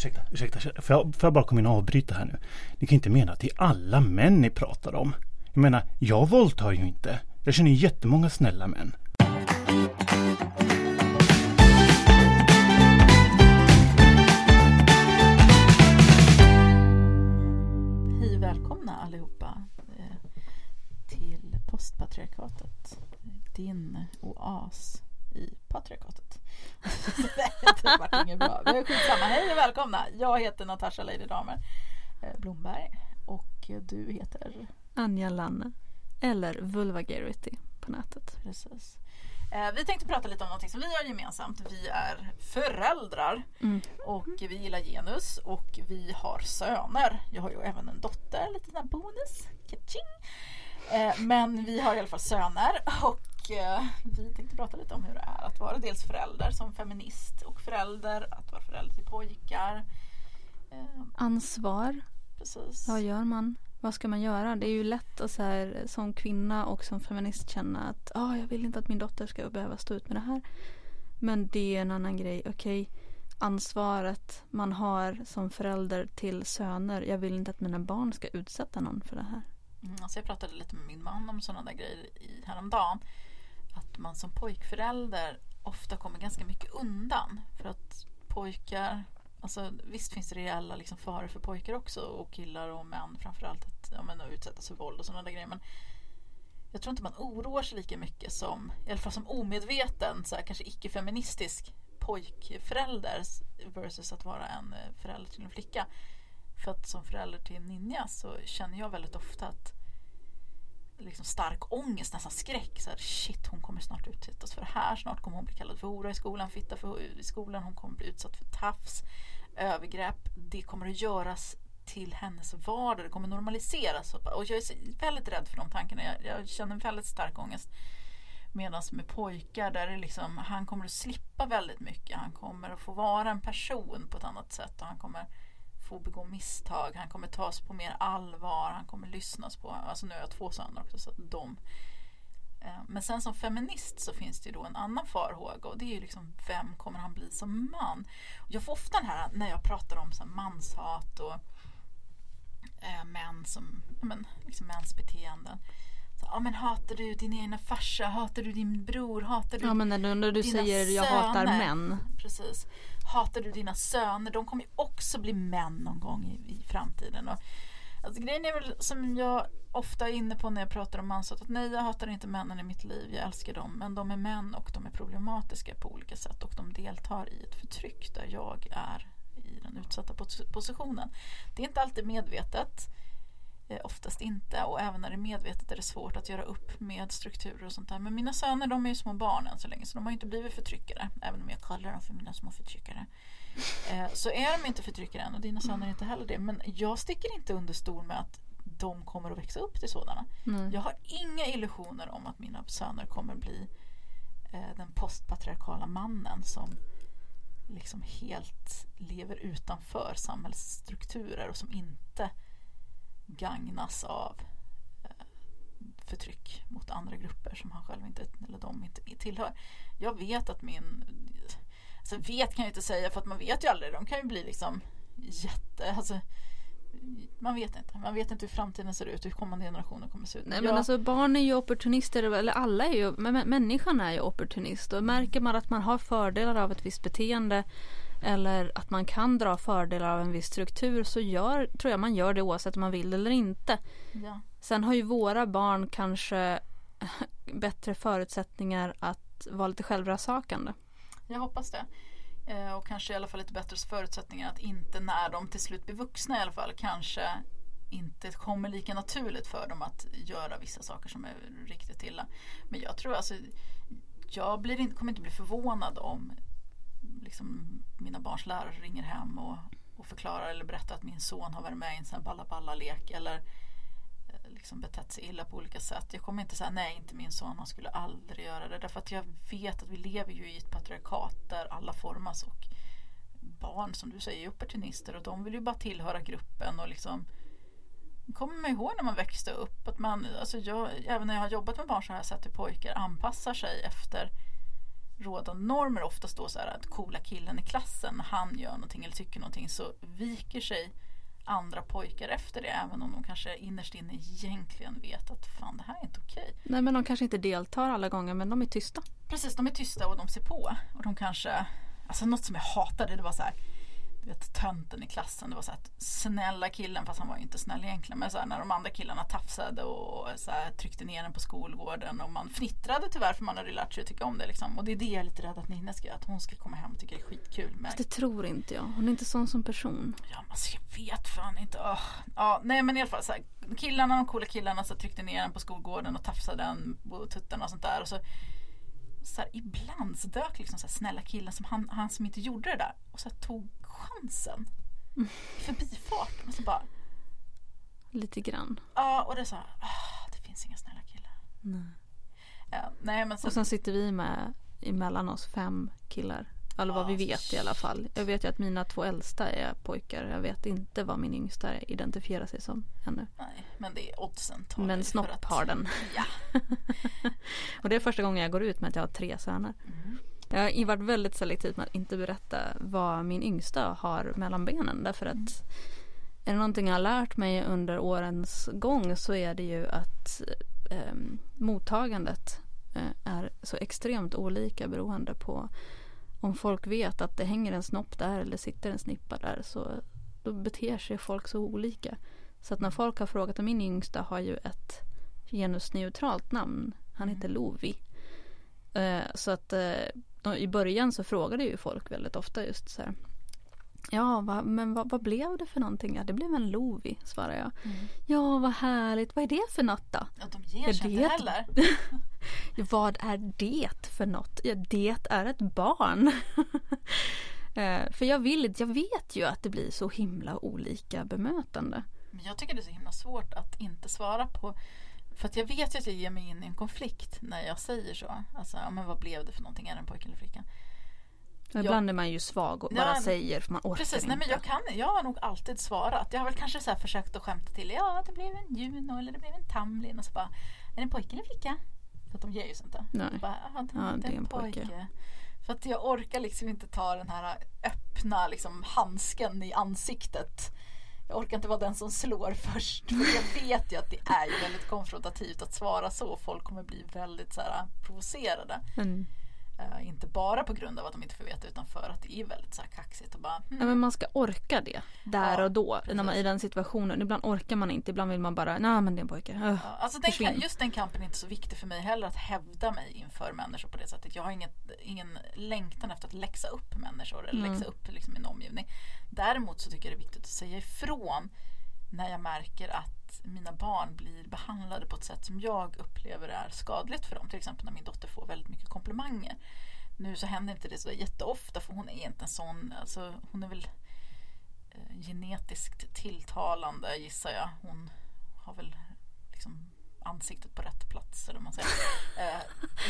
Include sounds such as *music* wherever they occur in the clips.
ursäkta, ursäkta, får jag, får jag bara komma in och avbryta här nu? Ni kan inte mena att det är alla män ni pratar om. Jag menar, jag våldtar ju inte. Jag känner jättemånga snälla män. Hej och välkomna allihopa eh, till postpatriarkatet. Din oas i patriarkatet. *laughs* det vart inget bra. Men skitsamma. Hej och välkomna. Jag heter Natasha Lady Damer eh, Blomberg och du heter? Anja Lanne. Eller Vulvagarity på nätet. Precis. Eh, vi tänkte prata lite om något som vi har gemensamt. Vi är föräldrar Mm. och vi gillar genus och vi har söner. Jag har ju även en dotter, lite sån här bonus. Ka-ching. Eh, men vi har i alla fall söner och eh, vi tänkte prata lite om hur det är att vara dels förälder som feminist och förälder, att vara förälder till pojkar. Eh, Ansvar. precis. Vad gör man? Vad ska man göra? Det är ju lätt att så här, som kvinna och som feminist känna att ah, jag vill inte att min dotter ska behöva stå ut med det här. Men det är en annan grej. Okej, ansvaret man har som förälder till söner. Jag vill inte att mina barn ska utsätta någon för det här. Mm, alltså jag pratade lite med min man om sådana där grejer i, häromdagen. Att man som pojkförälder ofta kommer ganska mycket undan. För att pojkar, alltså visst finns det reella liksom faror för pojkar också och killar och män framförallt att, ja, men, att utsättas för våld och sådana där grejer. Men jag tror inte man oroar sig lika mycket som, i alla fall som omedveten, så här, kanske icke-feministisk pojkförälder versus att vara en eh, förälder till en flicka. För att som förälder till en ninja så känner jag väldigt ofta att liksom stark ångest, nästan skräck. Så här, shit, hon kommer snart utsättas för det här. Snart kommer hon bli kallad för hora i skolan, fitta för, i skolan. Hon kommer bli utsatt för tafs, övergrepp. Det kommer att göras till hennes vardag. Det kommer normaliseras. Och jag är väldigt rädd för de tankarna. Jag, jag känner väldigt stark ångest. Medan med pojkar där det liksom, han kommer att slippa väldigt mycket. Han kommer att få vara en person på ett annat sätt. Och han kommer få begå misstag. Han kommer tas på mer allvar. Han kommer lyssnas på. Alltså nu har jag två söner också så de Eh, Men sen som feminist så finns det ju då en annan farhåga och det är ju liksom vem kommer han bli som man? Jag får ofta den här när jag pratar om så manshat och eh, män som, men, liksom mäns beteenden. Så, ja men hatar du din egna farsa? Hatar du din bror? Hatar du Ja men när du, när du säger jag hatar söner. män. Precis. Hatar du dina söner? De kommer ju också bli män någon gång i, i framtiden. Och, alltså, grejen är väl som jag ofta är inne på när jag pratar om manshat. Att nej, jag hatar inte männen i mitt liv. Jag älskar dem. Men de är män och de är problematiska på olika sätt. Och de deltar i ett förtryck där jag är i den utsatta pos- positionen. Det är inte alltid medvetet. Eh, oftast inte. Och även när det är medvetet är det svårt att göra upp med strukturer och sånt där. Men mina söner de är ju små barn än så länge. Så de har ju inte blivit förtryckare. Även om jag kallar dem för mina små förtryckare. Eh, så är de inte förtryckare än och dina söner är inte heller det. Men jag sticker inte under stol med att de kommer att växa upp till sådana. Nej. Jag har inga illusioner om att mina söner kommer bli eh, den postpatriarkala mannen som liksom helt lever utanför samhällsstrukturer och som inte gagnas av eh, förtryck mot andra grupper som han själv inte, eller de inte tillhör. Jag vet att min, alltså vet kan jag inte säga för att man vet ju aldrig, de kan ju bli liksom jätte, alltså man vet inte. Man vet inte hur framtiden ser ut, hur kommande generationer kommer se ut. Nej Jag- men alltså barn är ju opportunister, eller alla är ju, men människan är ju opportunist och märker man att man har fördelar av ett visst beteende eller att man kan dra fördelar av en viss struktur så gör, tror jag man gör det oavsett om man vill eller inte. ja. Sen har ju våra barn kanske *laughs* bättre förutsättningar att vara lite självrannsakande. Jag hoppas det. Eh, och kanske i alla fall lite bättre förutsättningar att inte när de till slut blir vuxna i alla fall kanske inte kommer lika naturligt för dem att göra vissa saker som är riktigt illa. Men jag tror alltså jag blir inte, kommer inte bli förvånad om liksom, mina barns lärare ringer hem och, och förklarar eller berättar att min son har varit med i en sån balla balla lek eller eh, liksom betett sig illa på olika sätt. Jag kommer inte säga nej, inte min son, han skulle aldrig göra det. Därför att jag vet att vi lever ju i ett patriarkat där alla formas och barn som du säger är opportunister och de vill ju bara tillhöra gruppen och liksom kommer man ihåg när man växte upp att man, alltså jag, även när jag har jobbat med barn så har jag sett hur pojkar anpassar sig efter rådande normer oftast då så här att coola killen i klassen han gör någonting eller tycker någonting så viker sig andra pojkar efter det även om de kanske innerst inne egentligen vet att fan det här är inte okej. Nej men de kanske inte deltar alla gånger men de är tysta. Precis, de är tysta och de ser på och de kanske, alltså något som jag hatade det var så här vet tönten i klassen, det var så här snälla killen fast han var ju inte snäll egentligen men så här, när de andra killarna tafsade och så här, tryckte ner den på skolgården och man fnittrade tyvärr för man hade lärt sig att tycka om det liksom. och det är det jag är lite rädd att Ninna ska göra, att hon ska komma hem och tycka det är skitkul Fast det tror inte jag. Hon är inte sån som person. Ja, alltså jag vet fan inte. Åh. Ja, nej men i alla fall så här, killarna, de coola killarna så tryckte ner den på skolgården och tafsade den på tuttarna och sånt där. Och så, så här, ibland så dök liksom så här, snälla killen som han, han som inte gjorde det där och så här, tog chansen. I förbifarten. Och så bara, Lite grann. ja och det är så här, ah, det finns inga snälla killar. Nej. Ja, nej men så, Och sen sitter vi med emellan oss fem killar. Eller vad Ah, vi vet i alla fall. Jag vet ju att mina två äldsta är pojkar. Jag vet inte vad min yngsta identifierar sig som ännu. nej, men det är oddsen Men snopp att- har den. Ja. *laughs* Och det är första gången jag går ut med att jag har tre söner. Mm. Jag har varit väldigt selektiv med att inte berätta vad min yngsta har mellan benen. Därför att Mm. är det någonting jag har lärt mig under årens gång så är det ju att eh, mottagandet eh, är så extremt olika beroende på om folk vet att det hänger en snopp där eller sitter en snippa där så då beter sig folk så olika. Så att när folk har frågat om min yngsta har ju ett genusneutralt namn. Han heter Lovi. Eh, så att eh, de, i början så frågade ju folk väldigt ofta just så här. Ja, va, men vad, vad blev det för någonting? Ja, det blev en Lovi, svarar jag. Mm. Ja, vad härligt. Vad är det för något då? Ja, de ger sig det inte heller. *laughs* Vad är det för något? Ja, det är ett barn. *laughs* Eh, för jag vill jag vet ju att det blir så himla olika bemötande. Men jag tycker det är så himla svårt att inte svara på. För att jag vet ju att jag ger mig in i en konflikt när jag säger så. Alltså, men vad blev det för någonting? Är det en pojke eller flicka? Och Ibland är man ju svag och bara säger för man orkar Precis, inte. nej men jag kan, jag har nog alltid svarat. Jag har väl kanske så försökt att skämta till. Ja, det blev en Juno eller det blev en Tamlin. Och så bara, är det en pojke eller flicka? För att de ger ju sig inte. Nej. Bara, ja, det, Ja, det är en pojke. pojke. För att jag orkar liksom inte ta den här öppna liksom, handsken i ansiktet. Jag orkar inte vara den som slår först. För jag vet ju att det är ju väldigt konfrontativt att svara så. Folk kommer bli väldigt så här, provocerade. Mm. Eh, inte bara på grund av att de inte får veta utan för att det är väldigt så här kaxigt och bara hmm. ja, men man ska orka det där Ja, och då. När man. I den situationen. Ibland orkar man inte. Ibland vill man bara, nej men det är en pojke. Öh. Ja, alltså den, just den kampen är inte så viktig för mig heller att hävda mig inför människor på det sättet. Jag har inget, ingen längtan efter att läxa upp människor eller Mm. läxa upp liksom min omgivning. Däremot så tycker jag det är viktigt att säga ifrån när jag märker att mina barn blir behandlade på ett sätt som jag upplever är skadligt för dem. Till exempel när min dotter får väldigt mycket komplimanger. Nu så händer inte det så jätteofta för hon är inte en sån, alltså hon är väl eh, genetiskt tilltalande gissar jag. Hon har väl liksom ansiktet på rätt plats eller man säger. Eh,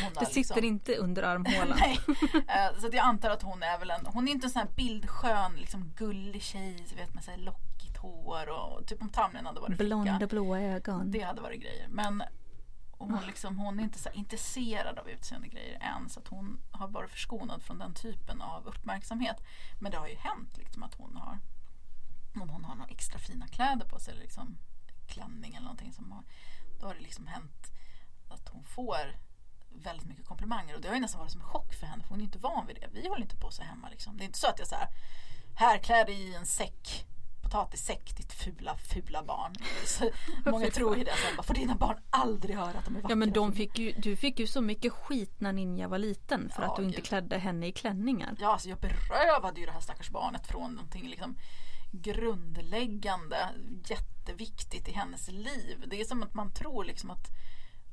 hon Det sitter inte under armhålan. *laughs* Nej. Eh, så jag antar att hon är väl en, hon är inte en sån här bildskön, liksom gullig tjej, vet med så här lockigt hår och typ om Tamlin hade varit Blonda flicka. blåa ögon. Det hade varit grejer. Men hon, liksom, hon är inte så intresserad av utseende grejer än så att hon har varit förskonad från den typen av uppmärksamhet. Men det har ju hänt liksom att hon har om hon har några extra fina kläder på sig eller liksom klänning eller någonting som har, då har det liksom hänt att hon får väldigt mycket komplimanger och det har ju nästan varit som en chock för henne för hon är inte van vid det. Vi håller inte på så hemma liksom. Det är inte så att jag så här här klär dig i en säck potatissäck ditt fula fula barn. Så många *laughs* tror ju det. Så bara, får dina barn aldrig höra att de är vackra? Ja men de fick ju, du fick ju så mycket skit när Ninja var liten för Ja, att du inte gud. klädde henne i klänningar. Ja, alltså jag berövade ju det här stackars barnet från någonting liksom grundläggande, jätteviktigt i hennes liv. Det är som att man tror liksom att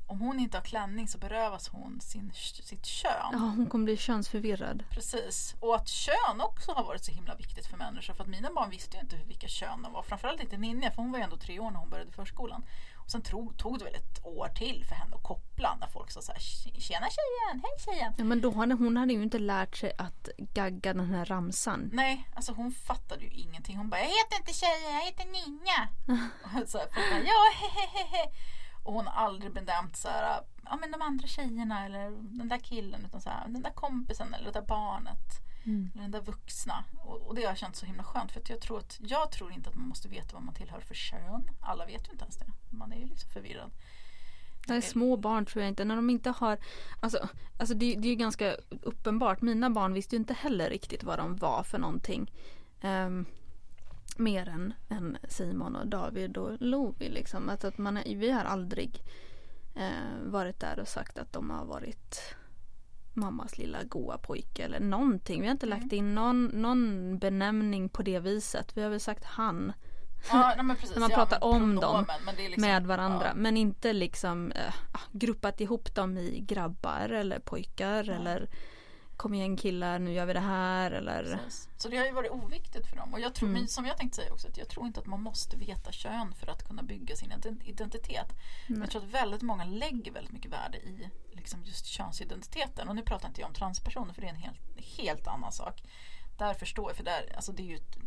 om hon inte har klänning så berövas hon sin, sitt kön. Ja, hon kommer bli könsförvirrad. Precis. Och att kön också har varit så himla viktigt för människor. För att mina barn visste ju inte vilka kön de var. Framförallt inte Ninja, för hon var ju ändå tre år när hon började förskolan. Och sen tog, tog det väl ett år till för henne att koppla när folk sa så här Tjena tjejen, hej tjejen. Ja men då hade hon hade ju inte lärt sig att gagga den här ramsan. Nej, alltså hon fattade ju ingenting. Hon bara, jag heter inte tjejen, jag heter Ninja. *laughs* Och så här, folk bara, ja, hehehe. Och hon har aldrig benämnt så här, ja men de andra tjejerna eller den där killen utan så här, den där kompisen eller det där barnet. Mm. Eller den där vuxna. Och, och det har jag känt så himla skönt för att jag, tror att, jag tror inte att man måste veta vad man tillhör för kön. Alla vet ju inte ens det. Man är ju liksom förvirrad. Nej, små barn tror jag inte. När de inte har... Alltså, alltså det, det är ju ganska uppenbart. Mina barn visste ju inte heller riktigt vad de var för någonting. Ehm, mer än, än Simon och David och Lovi. Liksom. Att, att man, är- vi har aldrig eh, varit där och sagt att de har varit mammas lilla goa pojke eller någonting. Vi har inte Mm. lagt in någon, någon benämning på det viset. Vi har väl sagt han Ja, nej, precis, *laughs* När man ja, pratar om dem pronomen, liksom, med varandra. ja. Men inte liksom eh, ah, gruppat ihop dem i grabbar eller pojkar eller kom igen killar nu gör vi det här eller Precis. Så det har ju varit oviktigt för dem. Och jag tror, Mm. som jag tänkte säga också, att jag tror inte att man måste veta kön för att kunna bygga sin ident- identitet. Nej. Jag tror att väldigt många lägger väldigt mycket värde i liksom just könsidentiteten. Och nu pratar inte jag om transpersoner för det är en helt, helt annan sak. Där förstår jag, för där, alltså det är ju ett,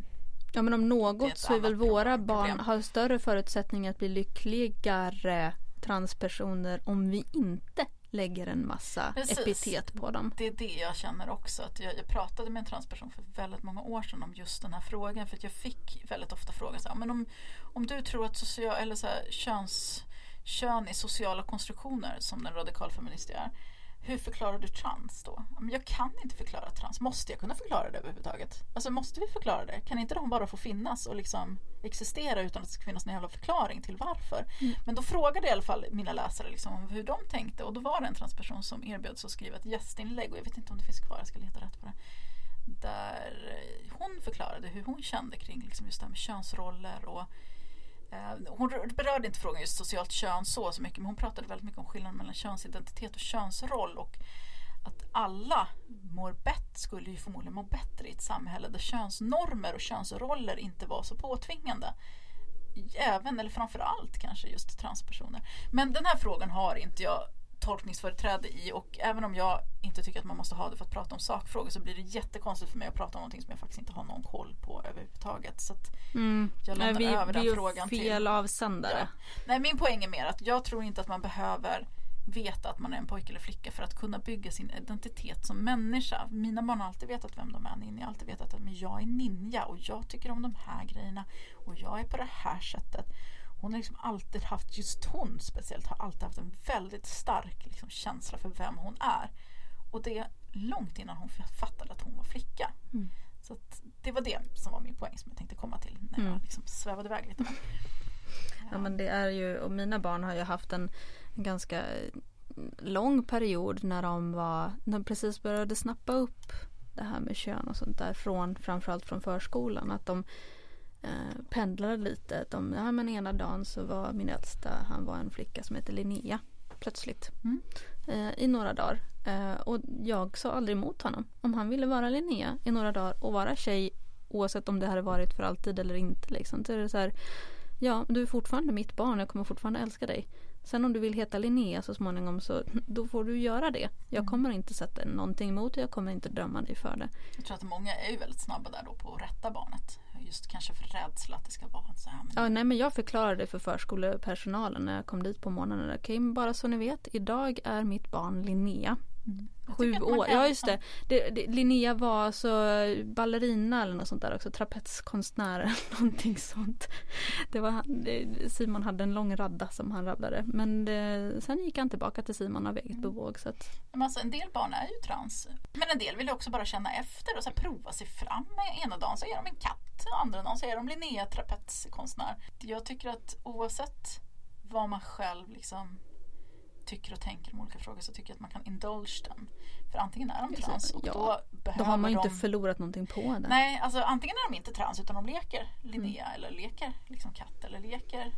Ja men om något så är väl våra problem. barn har större förutsättningar att bli lyckligare transpersoner om vi inte lägger en massa Precis. epitet på dem. det är det jag känner också. Att jag, jag pratade med en transperson för väldigt många år sedan om just den här frågan. För jag fick väldigt ofta frågan så här, men om, om du tror att social, eller så här, köns, kön är sociala konstruktioner som den radikalfeminist jag är. Hur förklarar du trans då? Men jag kan inte förklara trans. Måste jag kunna förklara det överhuvudtaget? Alltså måste vi förklara det? Kan inte de bara få finnas och liksom existera utan att det ska finnas någon jävla förklaring till varför? Men då frågade jag i alla fall mina läsare liksom om hur de tänkte och då var det en transperson som erbjöd sig att skriva ett gästinlägg och jag vet inte om det finns kvar, jag ska leta rätt på det. Där hon förklarade hur hon kände kring liksom just det här med könsroller och Eh, hon berörde inte frågan just socialt kön så, så mycket men hon pratade väldigt mycket om skillnaden mellan könsidentitet och könsroll och att alla mår bättre, skulle ju förmodligen må bättre i ett samhälle där könsnormer och könsroller inte var så påtvingande. Även, eller framförallt kanske just transpersoner. Men den här frågan har inte jag tolkningsföreträde i och även om jag inte tycker att man måste ha det för att prata om sakfrågor så blir det jättekonstigt för mig att prata om någonting som jag faktiskt inte har någon koll på överhuvudtaget. Så Mm. jag lämnar vi över vi den är frågan till fel avsändare. Nej, min poäng är mer att jag tror inte att man behöver veta att man är en pojke eller flicka för att kunna bygga sin identitet som människa. Mina barn har alltid vetat vem de är. Ninja har alltid vetat att men jag är ninja och jag tycker om de här grejerna och jag är på det här sättet. Hon har liksom alltid haft, just hon speciellt, har alltid haft en väldigt stark liksom, känsla för vem hon är. Och det långt innan hon fattade att hon var flicka. Mm. Så det var det som var min poäng som jag tänkte komma till när jag Mm. liksom svävade iväg lite. *laughs* Ja men det är ju, och mina barn har ju haft en, en ganska lång period när de var, när de precis började snappa upp det här med kön och sånt där från, framförallt från förskolan. Att de eh, pendlade lite. De, ja men ena dagen så var min äldsta, han var en flicka som heter Linnea. Plötsligt. Mm. Eh, I några dagar. Eh, och jag sa aldrig emot honom. Om han ville vara Linnea i några dagar och vara tjej oavsett om det hade varit för alltid eller inte. Liksom. Så är det så här, ja du är fortfarande mitt barn, jag kommer fortfarande älska dig. Sen om du vill heta Linnea så småningom så *clears throat* då får du göra det. Jag kommer inte sätta någonting emot det, jag kommer inte döma dig för det. Jag tror att många är väldigt snabba där då på att rätta barnet. Just kanske för rädsla att det ska vara så här. Men Ja, nej men jag förklarade det för förskolepersonalen när jag kom dit på morgonen. Okej, okay, bara så ni vet, idag är mitt barn Linnea jag Sju år, ja just det. det, det Linnea var alltså ballerina eller något sånt där också, trapetskonstnär eller *laughs* någonting sånt. Det var, han- Simon hade en lång radda som han rabblade. Men det, sen gick han tillbaka till Simon av eget bevåg. Så att, Men alltså, en del barn är ju trans. Men en del vill ju också bara känna efter och så prova sig fram. Ena dagen så är de en katt, andra dagen så är de Linnea trapetskonstnär. Jag tycker att oavsett vad man själv liksom tycker och tänker om olika frågor så tycker jag att man kan indulge den. För antingen är de trans och ja. då behöver då har man ju inte de... förlorat någonting på det. Nej, alltså antingen är de inte trans utan de leker Linnea Mm. eller leker liksom katt eller leker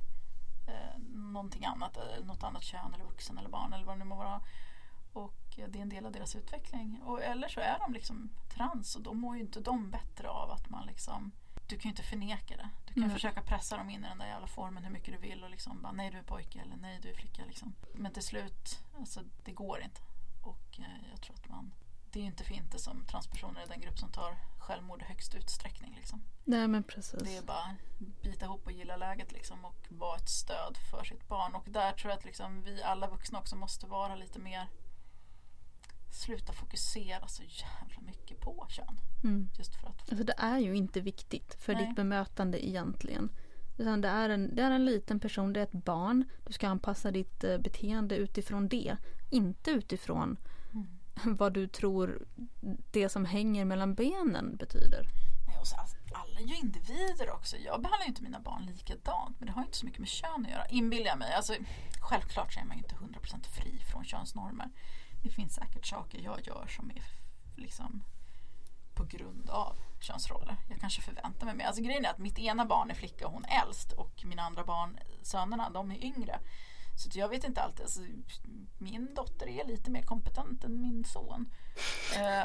eh, någonting annat, eh, något annat kön eller vuxen eller barn eller vad det nu må vara. Och eh, det är en del av deras utveckling. Och, eller så är de liksom trans och då mår ju inte de bättre av att man liksom du kan ju inte förneka det. Du kan Nej. försöka pressa dem in i den där jävla formen hur mycket du vill och liksom bara nej du är pojke eller nej du är flicka liksom. Men till slut, alltså det går inte. Och eh, jag tror att man det är ju inte för inte som transpersoner är den grupp som tar självmord i högst utsträckning. Liksom. Nej men precis. Det är bara bita ihop och gilla läget liksom, och vara ett stöd för sitt barn. Och där tror jag att liksom, vi alla vuxna också måste vara lite mer sluta fokusera så jävla mycket på kön. Mm. Just för att Alltså det är ju inte viktigt för Nej. ditt bemötande egentligen. Utan det är, en, det är en liten person, det är ett barn. Du ska anpassa ditt eh, beteende utifrån det. Inte utifrån vad du tror det som hänger mellan benen betyder. Nej, och så, alltså, alla är ju individer också. Jag behandlar ju inte mina barn likadant men det har ju inte så mycket med kön att göra. Inbillar jag mig. Alltså, självklart så är man ju inte 100% fri från könsnormer. Det finns säkert saker jag gör som är liksom på grund av könsroller. Jag kanske förväntar mig mer. Alltså grejen är att mitt ena barn är flicka och hon är äldst och mina andra barn, sönerna, de är yngre. Så jag vet inte alltid. Alltså, min dotter är lite mer kompetent än min son. Eh,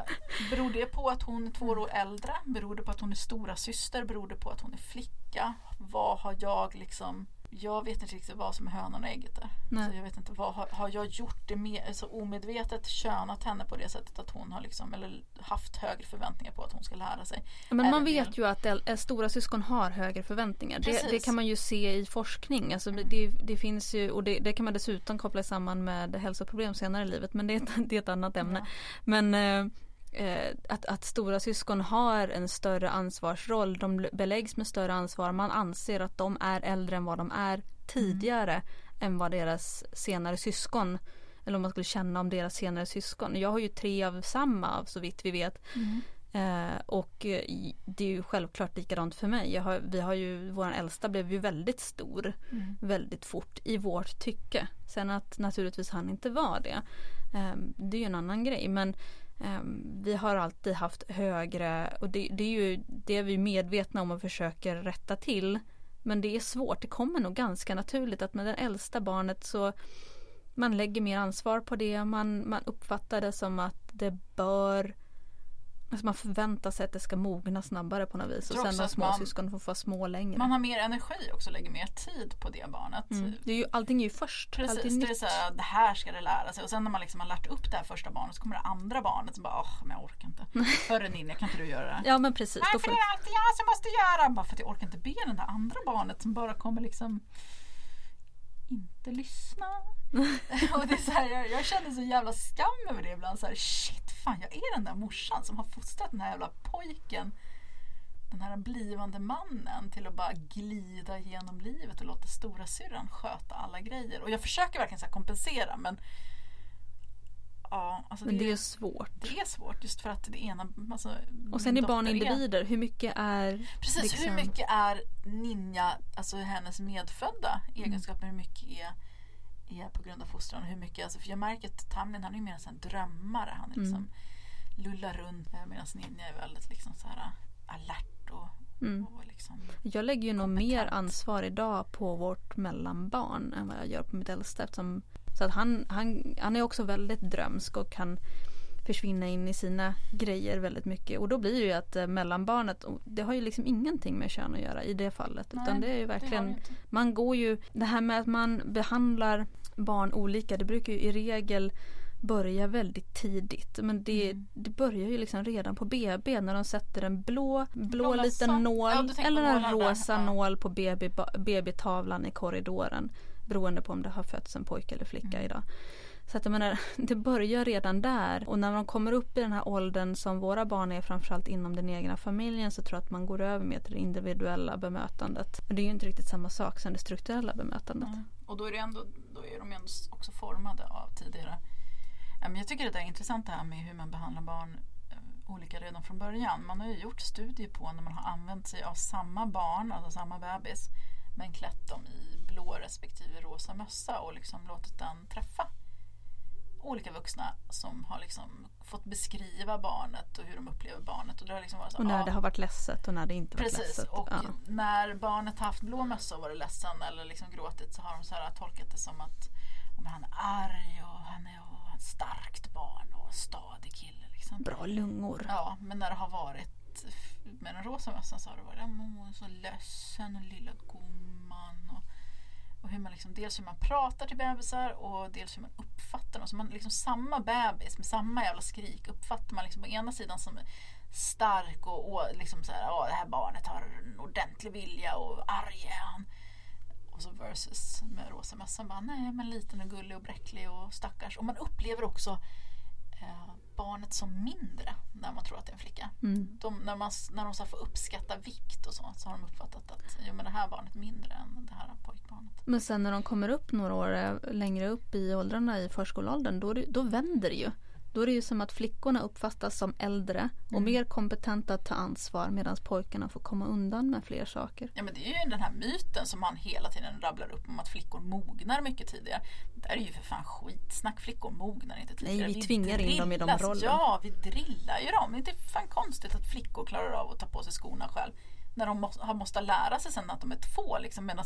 beror det på att hon är två år äldre? Beror det på att hon är stora syster? Beror det på att hon är flicka? Vad har jag liksom jag vet inte riktigt vad som är hönan och ägget där. Nej. Så jag vet inte, vad har, har jag gjort det med, alltså omedvetet könat henne på det sättet att hon har liksom, eller haft högre förväntningar på att hon ska lära sig. Men Är man vet ju att äl- äh, stora syskon har högre förväntningar. Det, det kan man ju se i forskning. Alltså Mm. det, det finns ju, och det, det kan man dessutom koppla samman med hälsoproblem senare i livet. Men det är ett, *laughs* det är ett annat ämne. Ja. Men eh, att, att stora syskon har en större ansvarsroll. De beläggs med större ansvar. Man anser att de är äldre än vad de är tidigare än vad deras senare syskon eller om man skulle känna om deras senare syskon. Jag har ju tre av samma så vitt vi vet. Eh, och eh, det är ju självklart likadant för mig. Har, vi har ju, vår äldsta blev ju väldigt stor Mm. väldigt fort i vårt tycke. Sen att naturligtvis han inte var det. eh, det är ju en annan grej. Men Ehm, vi har alltid haft högre och det, det är ju det är vi medvetna om och försöker rätta till. Men det är svårt. Det kommer nog ganska naturligt att med det äldsta barnet så man lägger mer ansvar på det. Man, man uppfattar det som att det bör Alltså man förväntar sig att det ska mogna snabbare på något vis. Och sen de att små man- syskonen får vara små längre. Man har mer energi också, lägger mer tid på det barnet. mm. det är ju, allting är ju först. Precis, det är nytt. så här, det här ska det lära sig. Och sen när man liksom har lärt upp det här första barnet så kommer det andra barnet som bara, åh men jag orkar inte. Hörru Ninja, kan inte du göra det? Ja men precis. Då Varför får, är det alltid jag som måste göra? Bara för att jag orkar inte be den där andra barnet som bara kommer liksom inte lyssna. *laughs* och det är så här, jag, jag känner så jävla skam över det ibland. Så här, shit, fan jag är den där morsan som har fostrat den här jävla pojken. Den här blivande mannen till att bara glida genom livet och låta stora syrran sköta alla grejer. Och jag försöker verkligen så här kompensera men Ja, alltså men det är det, ju svårt. det är svårt just för att det ena... Alltså, Och sen är barn individer. Hur mycket är Precis, liksom, hur mycket är Ninja, alltså hennes medfödda egenskaper, hur mycket är, är på grund av fostran och hur mycket, alltså, för jag märker att Tamlin han är ju mer en drömmare, han är liksom lullar runt eh, medan Ninja är väldigt liksom så här alert och, Mm. liksom Jag lägger ju nog mer ansvar idag på vårt mellanbarn än vad jag gör på mitt äldsta. Eftersom, så att han, han, han är också väldigt drömsk och kan försvinna in i sina grejer väldigt mycket. Och då blir det ju att eh, mellanbarnet, det har ju liksom ingenting med kön att göra i det fallet. utan Nej, det är ju verkligen. Man går ju, det här med att man behandlar barn olika, det brukar ju i regel börja väldigt tidigt. Men det, Mm. det börjar ju liksom redan på BB när de sätter en blå, blå Blå liten nål Ja, eller en där. rosa Ja. nål på BB, BB-tavlan i korridoren. Beroende på om det har fötts en pojke eller flicka Mm. idag. Så att jag menar, *laughs* det börjar redan där. Och när de kommer upp i den här åldern som våra barn är framförallt inom den egna familjen så tror jag att man går över mer till det individuella bemötandet. Men det är ju inte riktigt samma sak som det strukturella bemötandet. Mm. Och då är, det ändå, då är de ändå också formade av tidigare. Jag tycker det är intressant det här med hur man behandlar barn eh, olika redan från början. Man har ju gjort studier på när man har använt sig av samma barn, alltså samma bebis, men klätt dem i blå respektive rosa mössa och liksom låtit den träffa olika vuxna som har liksom fått beskriva barnet och hur de upplever barnet. Och det har liksom varit så, Och när ja, det har varit ledset och när det inte varit Precis, ledset. och Ja. när barnet haft blå mössa och varit ledsen eller liksom gråtit så har de så här tolkat det som att han är arg och han är och ett starkt barn och en stadig kille. Liksom. Bra lungor. Ja, men när det har varit med den rosa mössan så har det varit "Ja, men hon är så ledsen och lilla gumman. Och, hur man liksom, dels hur man pratar till bebisar och dels hur man uppfattar dem. Så man liksom samma bebis med samma jävla skrik uppfattar man liksom på ena sidan som stark och, och liksom så här, det här barnet har en ordentlig vilja och arg är han. Och så versus med rosa mössan bara, nej men liten och gullig och bräcklig och stackars. Och man upplever också eh, barnet som mindre när man tror att det är en flicka. Mm. De, när, man, när de så får uppskatta vikt och så, så har de uppfattat att jo, men det här barnet är mindre än det här pojkbarnet. Men sen när de kommer upp några år eh, längre upp i åldrarna i förskoleåldern då, då vänder det ju. Då är det ju som att flickorna uppfattas som äldre och Mm. mer kompetenta att ta ansvar medan pojkarna får komma undan med fler saker. Ja men det är ju den här myten som man hela tiden rabblar upp om att flickor mognar mycket tidigare. Det där är ju för fan skitsnack. Flickor mognar inte tidigare. vi tvingar in dem i de drillas. rollerna. Ja, vi drillar ju dem. Det är inte fan konstigt att flickor klarar av att ta på sig skorna själv. När de måste lära sig sen att de är två liksom, medan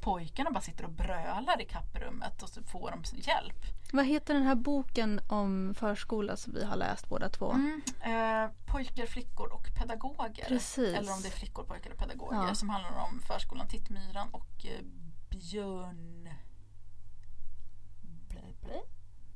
pojkarna bara sitter och brölar i kapprummet och så får de hjälp. Vad heter den här boken om förskola som vi har läst båda två? Mm, eh, pojkar, flickor och pedagoger. Precis. Eller om det är flickor, pojkar och pedagoger. Ja. Som handlar om förskolan Tittmyran och eh, Björn... Blä, blä?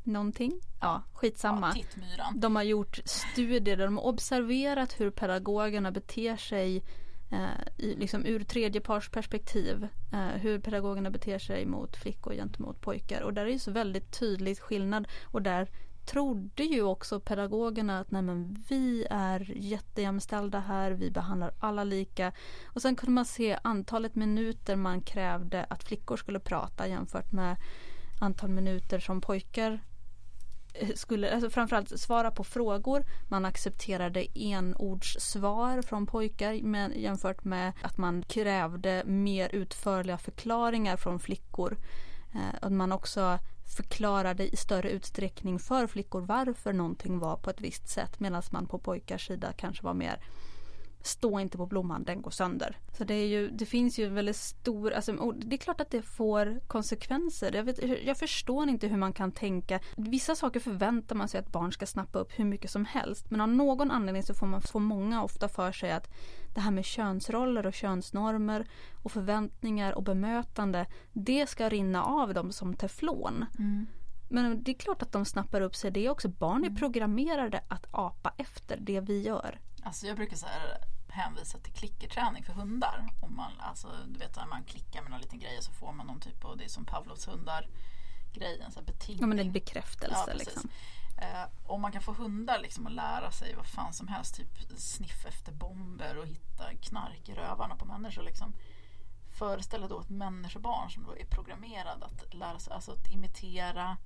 Någonting? Ja, skitsamma. Ja. De har gjort studier där de har observerat hur pedagogerna beter sig eh, i, liksom ur tredjepartsperspektiv. Eh, hur pedagogerna beter sig mot flickor gentemot pojkar. Och där är ju så väldigt tydlig skillnad. Och där trodde ju också pedagogerna att nej men vi är jättejämställda här, vi behandlar alla lika. Och sen kunde man se antalet minuter man krävde att flickor skulle prata jämfört med antal minuter som pojkar skulle, alltså framförallt svara på frågor. Man accepterade enordssvar från pojkar men, jämfört med att man krävde mer utförliga förklaringar från flickor. Eh, att man också förklarade i större utsträckning för flickor varför någonting var på ett visst sätt medan man på pojkars sida kanske var mer Stå inte på blomman, den går sönder. Så det, är ju, det finns ju väldigt stor, alltså, det är klart att det får konsekvenser. Jag, vet, jag förstår inte hur man kan tänka. Vissa saker förväntar man sig att barn ska snappa upp hur mycket som helst. Men av någon anledning så får man får många ofta för sig att det här med könsroller och könsnormer och förväntningar och bemötande, det ska rinna av dem som teflon. Mm. Men det är klart att de snappar upp sig det också. Barn är programmerade att apa efter det vi gör. Alltså jag brukar så här hänvisa till klickerträning för hundar. Om man, alltså, du vet när man klickar med någon liten grej så får man någon typ av, det är som Pavlovs hundar grejen, så betingning. Ja men en bekräftelse Ja, liksom. Eh, om man kan få hundar liksom att lära sig vad fan som helst, typ sniff efter bomber och hitta knark i rövarna på människor. Liksom. Föreställ då ett människobarn som då är programmerad att lära sig, alltså att imitera.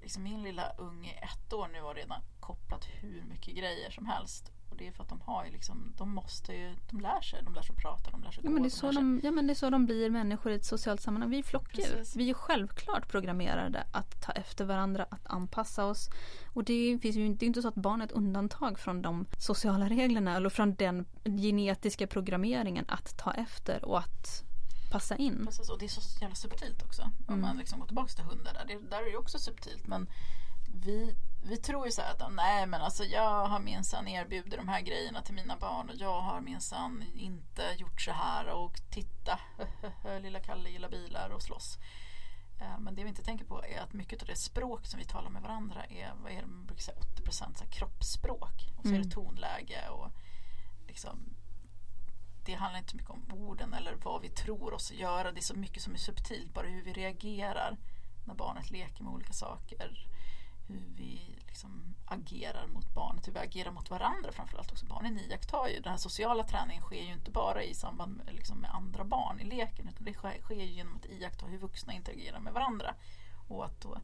Liksom min lilla unge ett år nu har redan kopplat hur mycket grejer som helst. Och det är för att de har ju liksom, de måste ju, de lär sig, de lär sig prata, de lär sig Ja gå. men, det är de så de, ja men det är så de blir människor i ett socialt sammanhang. Vi är flockdjur. Precis. Vi är självklart programmerade att ta efter varandra, att anpassa oss. Och det finns ju inte, det är inte så att barn är ett undantag från de sociala reglerna eller från den genetiska programmeringen att ta efter och att passa in. Precis, och det är så jävla subtilt också. Om Mm. man liksom går tillbaka till hundar där. Det, där är det också subtilt. Men vi, vi tror ju så här att nej men alltså jag har minsann erbjudit de här grejerna till mina barn och jag har minsann inte gjort så här och titta, *laughs* lilla Kalle gillar bilar och slåss. Eh, Men det vi inte tänker på är att mycket av det språk som vi talar med varandra är, vad är det man brukar säga, 80% så här kroppsspråk. Och så är det Mm. tonläge och liksom det handlar inte så mycket om orden eller vad vi tror oss göra. Det är så mycket som är subtilt, bara hur vi reagerar när barnet leker med olika saker. Hur vi liksom agerar mot barnet, hur vi agerar mot varandra framförallt också. Barnen iakttar ju, den här sociala träningen sker ju inte bara i samband med, liksom med andra barn i leken utan det sker, sker genom att iaktta hur vuxna interagerar med varandra. Och att då,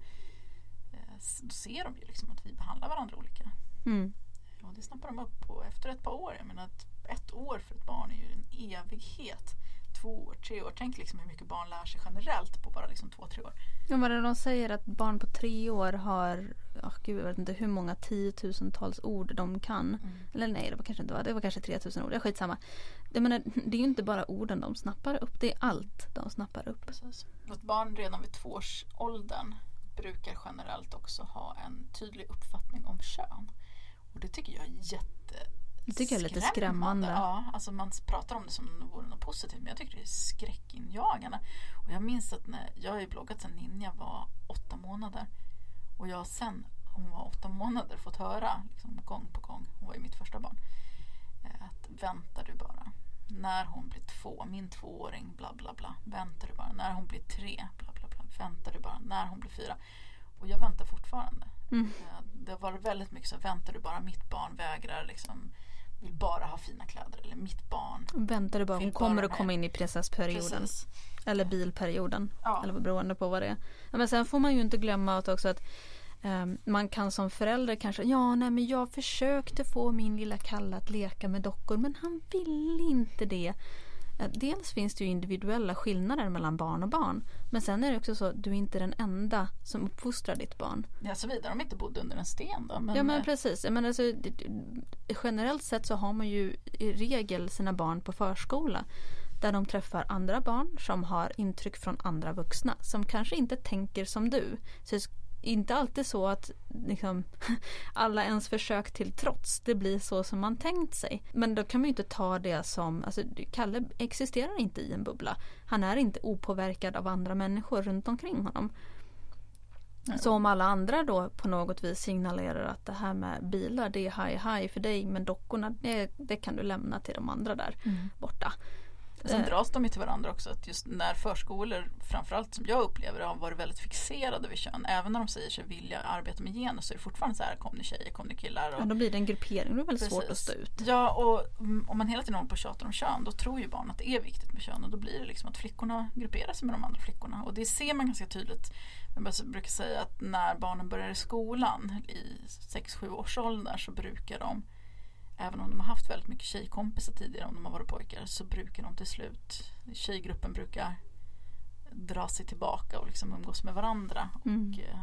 eh, då ser de ju liksom att vi behandlar varandra olika. Mm. Ja, det snappar de upp på efter ett par år. Jag menar att ett år för ett barn är ju en evighet. Två år, tre år. Tänk liksom hur mycket barn lär sig generellt på bara liksom två, tre år. Ja, det de säger att barn på tre år har, oh, gud jag vet inte hur många tiotusentals ord de kan. Eller nej, det var kanske inte var, det var kanske 3000 ord, det är skitsamma. Jag menar, det är ju inte bara orden de snappar upp, det är allt de snappar upp. Precis. Ett barn redan vid tvåårsåldern brukar generellt också ha en tydlig uppfattning om kön. Och det tycker jag är Det tycker jag är lite skrämmande. Ja, alltså man pratar om det som om det vore något positivt men jag tycker det är skräckinjagande. Och jag minns att när jag har ju bloggat sedan Ninja var åtta månader och jag sen hon var åtta månader fått höra liksom, gång på gång, hon var ju mitt första barn, eh, att väntar du bara. När hon blir två, min tvååring, bla bla bla, väntar du bara. När hon blir tre, bla bla bla, väntar du bara. När hon blir fyra. Och jag väntar fortfarande. Mm. Eh, Det var väldigt mycket så, väntar du bara, mitt barn vägrar liksom, vill bara ha fina kläder. Eller mitt barn. Väntar du bara, hon kommer att komma in i prinsessperioden. Precis. Eller bilperioden. Ja. Eller beroende på vad det är. Men sen får man ju inte glömma att också att ehm, man kan som förälder kanske, ja nej men jag försökte få min lilla Kalle att leka med dockor men han ville inte det. Eh, Dels finns det ju individuella skillnader mellan barn och barn. Men sen är det också så att du är inte den enda som uppfostrar ditt barn. Ja, såvida de inte bodde under en sten då. Men, ja men eh, precis. Men alltså, generellt sett så har man ju i regel sina barn på förskola. Där de träffar andra barn som har intryck från andra vuxna. Som kanske inte tänker som du. Så inte alltid så att liksom, *laughs* alla ens försök till trots det blir så som man tänkt sig. Men då kan man ju inte ta det som, alltså Kalle existerar inte i en bubbla. Han är inte opåverkad av andra människor runt omkring honom. Så om alla andra då på något vis signalerar att det här med bilar det är high high för dig men dockorna det, det kan du lämna till de andra där borta. Sen Eh, dras de ju till varandra också. Att just när förskolor, framförallt som jag upplever har varit väldigt fixerade vid kön. Även när de säger sig vilja arbeta med genus så är det fortfarande så här, kom ni tjejer, kom ni killar. Och, Ja, då blir det en gruppering, det är väldigt svårt att Precis. stå ut. Ja, och mm, om man hela tiden håller på och tjatar om kön då tror ju barn att det är viktigt med kön och då blir det liksom att flickorna grupperar sig med de andra flickorna. Och det ser man ganska tydligt. Jag brukar säga att när barnen börjar i skolan i 6-7 års ålder så brukar de Även om de har haft väldigt mycket tjejkompisar tidigare om de har varit pojkar så brukar de till slut Tjejgruppen brukar dra sig tillbaka och liksom umgås med varandra. Mm. Och, eh,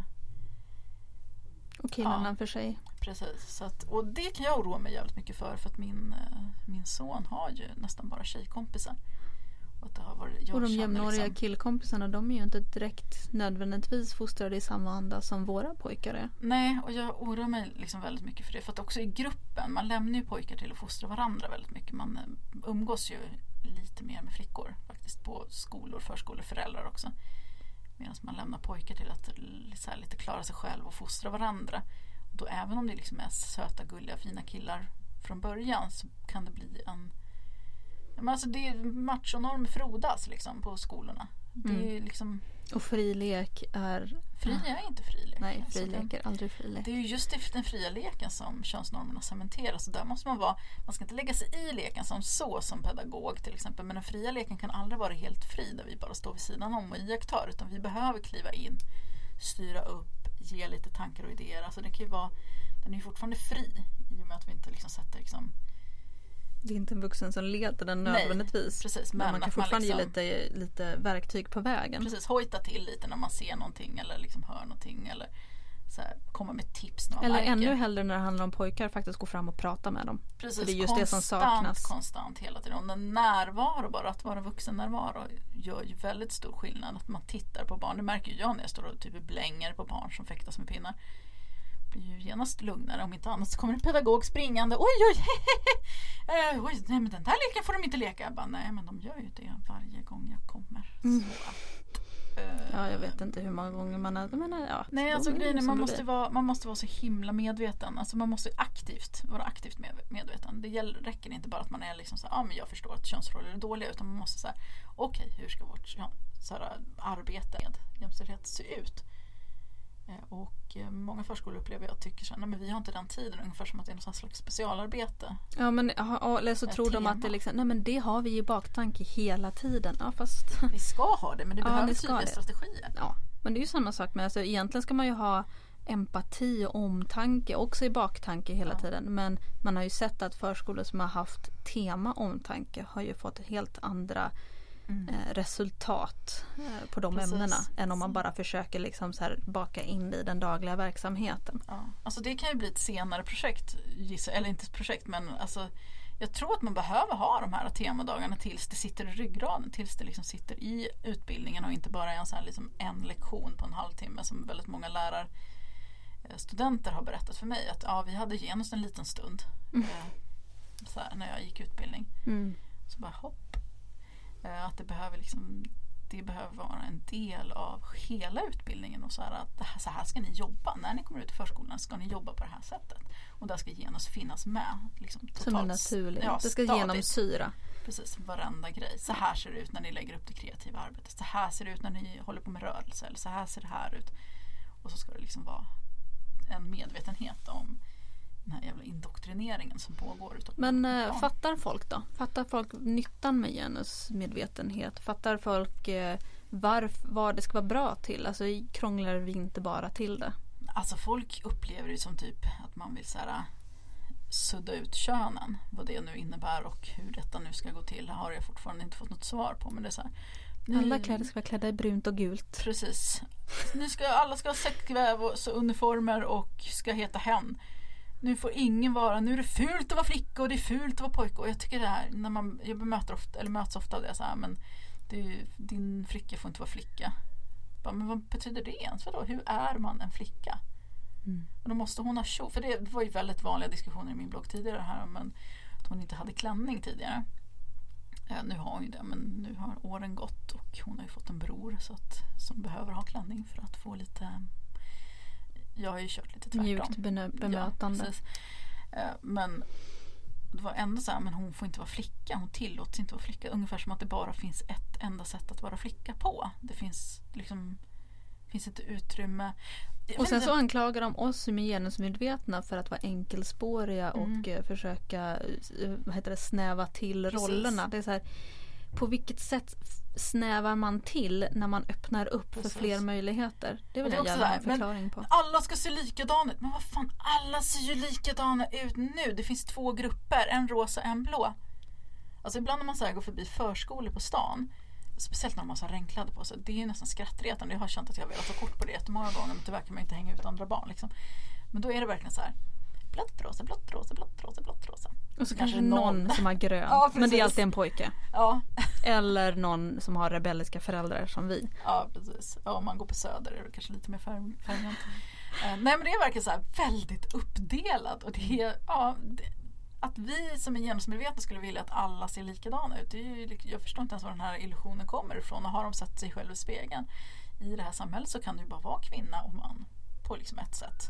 Och killarna Ja. för sig. Precis, så att, och det kan jag oroa mig jävligt mycket för för att min, eh, min son har ju nästan bara tjejkompisar. Och, att det har varit, Och de jämnåriga liksom- killkompisarna de är ju inte direkt nödvändigtvis fostrade i samma anda som våra pojkar är. Nej, och jag oroar mig liksom väldigt mycket för det. För att också i gruppen, man lämnar ju pojkar till att fostra varandra väldigt mycket. Man eh, umgås ju lite mer med flickor faktiskt på skolor, förskolor, föräldrar också. Medan man lämnar pojkar till att så lite klara sig själv och fostra varandra. Och då även om det liksom är söta, gulliga, fina killar från början så kan det bli en Men alltså det är machonorm frodas liksom på skolorna. Det Mm. är liksom, Och fri lek är... fri är inte fri lek. Nej, Alltså, fri det- lek är aldrig fri lek. det är ju just i den fria leken som könsnormerna cementeras. Så där måste man vara, man ska inte lägga sig i leken som så som pedagog till exempel. Men den fria leken kan aldrig vara helt fri där vi bara står vid sidan om och iakttar. Utan vi behöver kliva in, styra upp, ge lite tankar och idéer. Alltså det kan ju vara, den är ju fortfarande fri i och med att vi inte liksom sätter liksom, Det är inte en vuxen som leder den Nej, nödvändigtvis. precis. Men, Men, man kan att man fortfarande liksom, ge lite, lite verktyg på vägen. precis, hojta till lite när man ser någonting eller liksom hör någonting. Eller så här, komma med tips när man Eller märker. ännu hellre när det handlar om pojkar faktiskt gå fram och prata med dem. Precis, För det är just det som konstant, saknas. Konstant hela tiden. Och närvaro, bara att vara vuxen närvaro gör ju väldigt stor skillnad. Att man tittar på barn. Det märker jag när jag står och typ blänger på barn som fäktas med pinnar. Blir ju genast lugnare. Om inte annat så kommer en pedagog springande. Oj, oj, *laughs* eh, oj, nej men den där leken får de inte leka. Jag bara, nej men de gör ju det varje gång jag kommer. Mm. Att, eh, Ja, jag vet inte hur många gånger man har... Men, ja, Nej, alltså grejen är man måste, vara, man måste vara så himla medveten. Alltså man måste aktivt vara aktivt med, medveten. Det gäller, räcker inte bara att man är liksom så här, ja men jag förstår att könsroller är dåliga. Utan man måste säga, okej hur ska vårt så här, arbete med jämställdhet se ut? Eh, Och eh, många förskolor upplever jag tycker så här, nej men vi har inte den tiden. Ungefär som att det är något slags specialarbete. Ja, men eller så tror de att tema. det liksom, nej men det har vi i baktanke hela tiden. Ja, fast *laughs* Ni ska ha det men det Ja, behöver tydliga det. strategier. Ja, men det är ju samma sak med, alltså egentligen ska man ju ha empati och omtanke också i baktanke hela Ja. tiden. Men man har ju sett att förskolor som har haft tema omtanke har ju fått helt andra Mm. eh, resultat eh, på de Precis. ämnena. Än om man bara försöker liksom så här baka in det i den dagliga verksamheten. Ja, alltså det kan ju bli ett senare projekt, eller inte ett projekt men alltså jag tror att man behöver ha de här temadagarna tills det sitter i ryggraden, tills det liksom sitter i utbildningen och inte bara är en, här liksom en lektion på en halvtimme som väldigt många lärare eh, studenter har berättat för mig att ja, vi hade genus en liten stund. Så här, när jag gick utbildning. Mm. Så bara hopp. Eh, Att det behöver liksom det behöver vara en del av hela utbildningen och så här att det här, så här ska ni jobba. När ni kommer ut i förskolan ska ni jobba på det här sättet. Och där ska genus finnas med. Liksom, Som totalt- en naturlig. ja, det ska stadigt. genomsyra. Precis, varenda grej. Så här ser det ut när ni lägger upp det kreativa arbetet. Så här ser det ut när ni håller på med rörelse. Eller så här ser det här ut. Och så ska det liksom vara en medvetenhet om den här jävla indoktrineringen som pågår. Men barn. fattar folk då? Fattar folk nyttan med genusmedvetenhet? Fattar folk eh, varf, vad det ska vara bra till? Alltså krånglar vi inte bara till det? Alltså folk upplever det som typ att man vill så här, sudda ut könen. Vad det nu innebär och hur detta nu ska gå till har jag fortfarande inte fått något svar på. Men det är så här, Alla kläder ska vara klädda i brunt och gult. Precis. Ni ska, alla ska ha säckväv och uniformer och ska heta hen. Nu får ingen vara, nu är det fult att vara flicka och det är fult att vara pojke. Och jag tycker det här, när man, jag bemöter ofta, eller möts ofta av det så här, men ju, din flicka får inte vara flicka. Bara, men vad betyder det ens? Vadå? Hur är man en flicka? Mm. Och då måste hon ha kjol. För det var ju väldigt vanliga diskussioner i min blogg tidigare här men att hon inte hade klänning tidigare. Eh, nu har hon ju det men nu har åren gått och hon har ju fått en bror så att, som behöver ha klänning för att få lite Jag har ju kört lite tvärtom. Mjukt bemötande. Ja. Eh, men det var ändå så här, men hon får inte vara flicka. Hon tillåts inte vara flicka. Ungefär som att det bara finns ett enda sätt att vara flicka på. Det finns liksom finns inte utrymme. Jag och sen inte- så anklagar de oss som är genusmedvetna för att vara enkelspåriga Mm. och eh, försöka eh, vad heter det, snäva till Precis. rollerna. Det är så här, på vilket sätt snävar man till när man öppnar upp Precis. för fler möjligheter? Det Och det är jag ha här, en men- förklaring på. Alla ska se likadana ut. Men vad fan, alla ser ju likadana ut nu. Det finns två grupper, en rosa en blå. Alltså ibland när man så här går förbi förskolor på stan, speciellt när de har så regnkläder på sig, det är ju nästan skrattretande. Jag har känt att jag har velat ta kort på det jättemånga gånger men tyvärr kan man inte hänga ut andra barn. Liksom. Men då är det verkligen så här blått rosa, blått rosa, blått rosa, blått rosa. Och så kanske någon någon. som har grön. *laughs* Ja, men det är alltid en pojke. Ja, Eller någon som har rebelliska föräldrar som vi. Ja precis. Ja, om man går på Söder är det kanske lite mer färg- färggrant. Eh, nej men det är verkligen så väldigt uppdelat. Och det är, ja, det, att vi som är genusmedvetna skulle vilja att alla ser likadana ut. Ju, lik- jag förstår inte ens var den här illusionen kommer ifrån. Och har de sett sig själva i spegeln i det här samhället så kan ju bara vara kvinna och man på liksom ett sätt.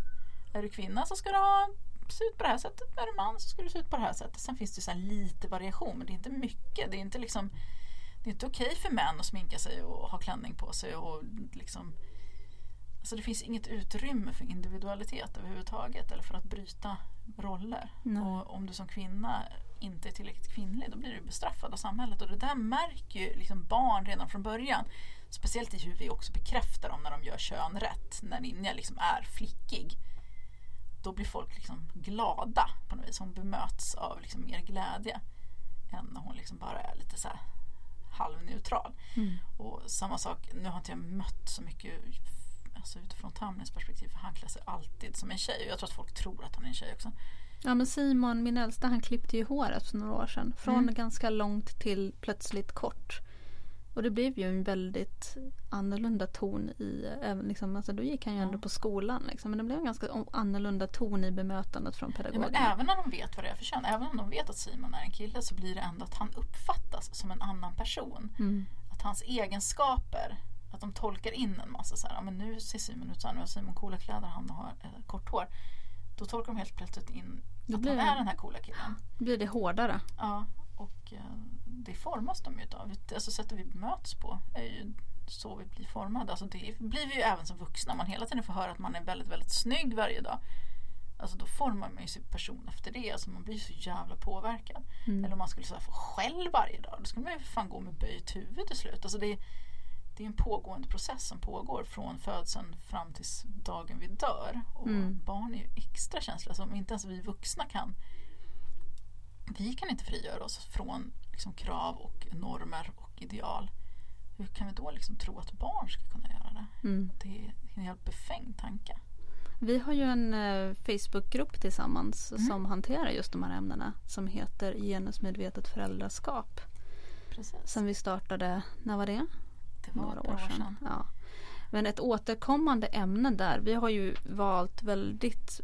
Är du kvinna så ska du ha, se ut på det här sättet. Är du man så ska du se ut på det här sättet. Sen finns det så här lite variation men det är inte mycket. Det är inte liksom det är inte okej för män att sminka sig och ha klänning på sig och liksom Alltså det finns inget utrymme för individualitet överhuvudtaget eller för att bryta roller. Nej. Och om du som kvinna inte är tillräckligt kvinnlig då blir du bestraffad av samhället och det där märker ju liksom barn redan från början. Speciellt i hur vi också bekräftar dem när de gör kön rätt. När Ninja liksom är flickig. Då blir folk liksom glada på något vis. Hon bemöts av liksom mer glädje än när hon liksom bara är lite så halvneutral. Mm. Och samma sak, nu har inte jag mött så mycket alltså utifrån Tamlins perspektiv för han klär sig alltid som en tjej jag tror att folk tror att han är en tjej också. Ja men Simon, min äldsta, han klippte ju håret för några år sedan. Från Mm. ganska långt till plötsligt kort. Och det blev ju en väldigt annorlunda ton i, även liksom, alltså då gick han ju ändå Ja. på skolan liksom. Men det blev en ganska annorlunda ton i bemötandet från Ja, men pedagogerna. även när de vet vad det är för kön, även om de vet att Simon är en kille så blir det ändå att han uppfattas som en annan person. Mm. Att hans egenskaper, att de tolkar in en massa så här, ja, men nu ser Simon ut så här, nu har Simon coola kläder, han har eh, kort hår. Då tolkar de helt plötsligt in att han är den här coola killen. Då blir det hårdare. Ja, och eh, det formas de ju utav. Alltså sättet vi möts på är ju så vi blir formade. Alltså det blir vi ju även som vuxna. Man hela tiden får höra att man är väldigt, väldigt snygg varje dag. Alltså då formar man ju sin person efter det. Alltså man blir så jävla påverkad. Mm. Eller om man skulle få skäll varje dag. Då skulle man ju för fan gå med böjt huvud till slut. Alltså det, det är en pågående process som pågår från födseln fram tills dagen vi dör. Och Mm. barn är ju extra känsliga. Så om inte ens vi vuxna kan vi kan inte frigöra oss från liksom, krav och normer och ideal. Hur kan vi då liksom tro att barn ska kunna göra det? Mm. Det är en helt befängd tanke. Vi har ju en eh, Facebookgrupp tillsammans Mm. som hanterar just de här ämnena. Som heter genusmedvetet föräldraskap. Precis. Som vi startade, när var det? det var några ett par år sedan. Ja. Men ett återkommande ämne där, vi har ju valt väldigt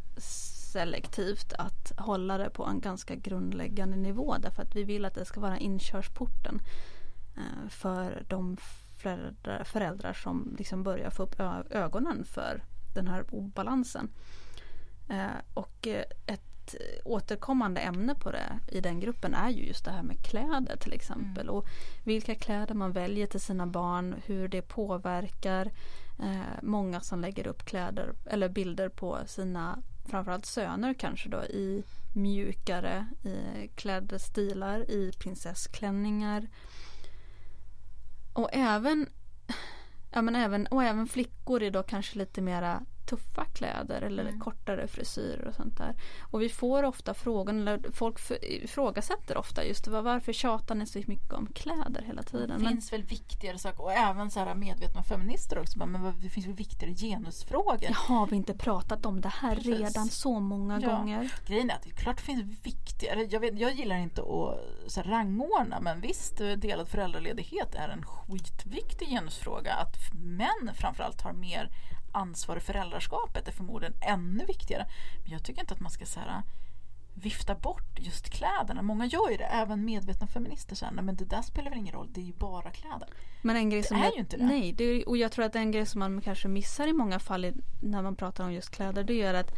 selektivt att hålla det på en ganska grundläggande nivå därför att vi vill att det ska vara inkörsporten eh, för de föräldrar, föräldrar som liksom börjar få upp ögonen för den här obalansen. Eh, och eh, ett återkommande ämne på det i den gruppen är ju just det här med kläder till exempel. Mm. Och vilka kläder man väljer till sina barn, hur det påverkar. Många som lägger upp kläder eller bilder på sina framförallt söner kanske då i mjukare i klädstilar, i prinsessklänningar. Och även, ja men även, och även flickor i då kanske lite mera tuffa kläder eller mm. kortare frisyrer och sånt där. Och vi får ofta frågan, eller folk ifrågasätter ofta just varför tjatar ni så mycket om kläder hela tiden? Det finns men, väl viktigare saker och även så här medvetna feminister också. Men det finns väl viktigare genusfrågor? Har vi inte pratat om det här Precis. redan så många ja. gånger? Grejen är att det är klart det finns viktigare. Jag, vet, jag gillar inte att så här, rangordna men visst delad föräldraledighet är en skitviktig genusfråga. Att män framförallt har mer ansvar i föräldraskapet är förmodligen ännu viktigare. Men jag tycker inte att man ska så här, vifta bort just kläderna. Många gör ju det, även medvetna feminister säger men det där spelar väl ingen roll, det är ju bara kläder. Men en grej det som är jag, ju inte det. Nej, det är, och jag tror att en grej som man kanske missar i många fall i, när man pratar om just kläder det är att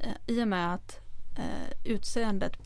eh, i och med att eh, utseendet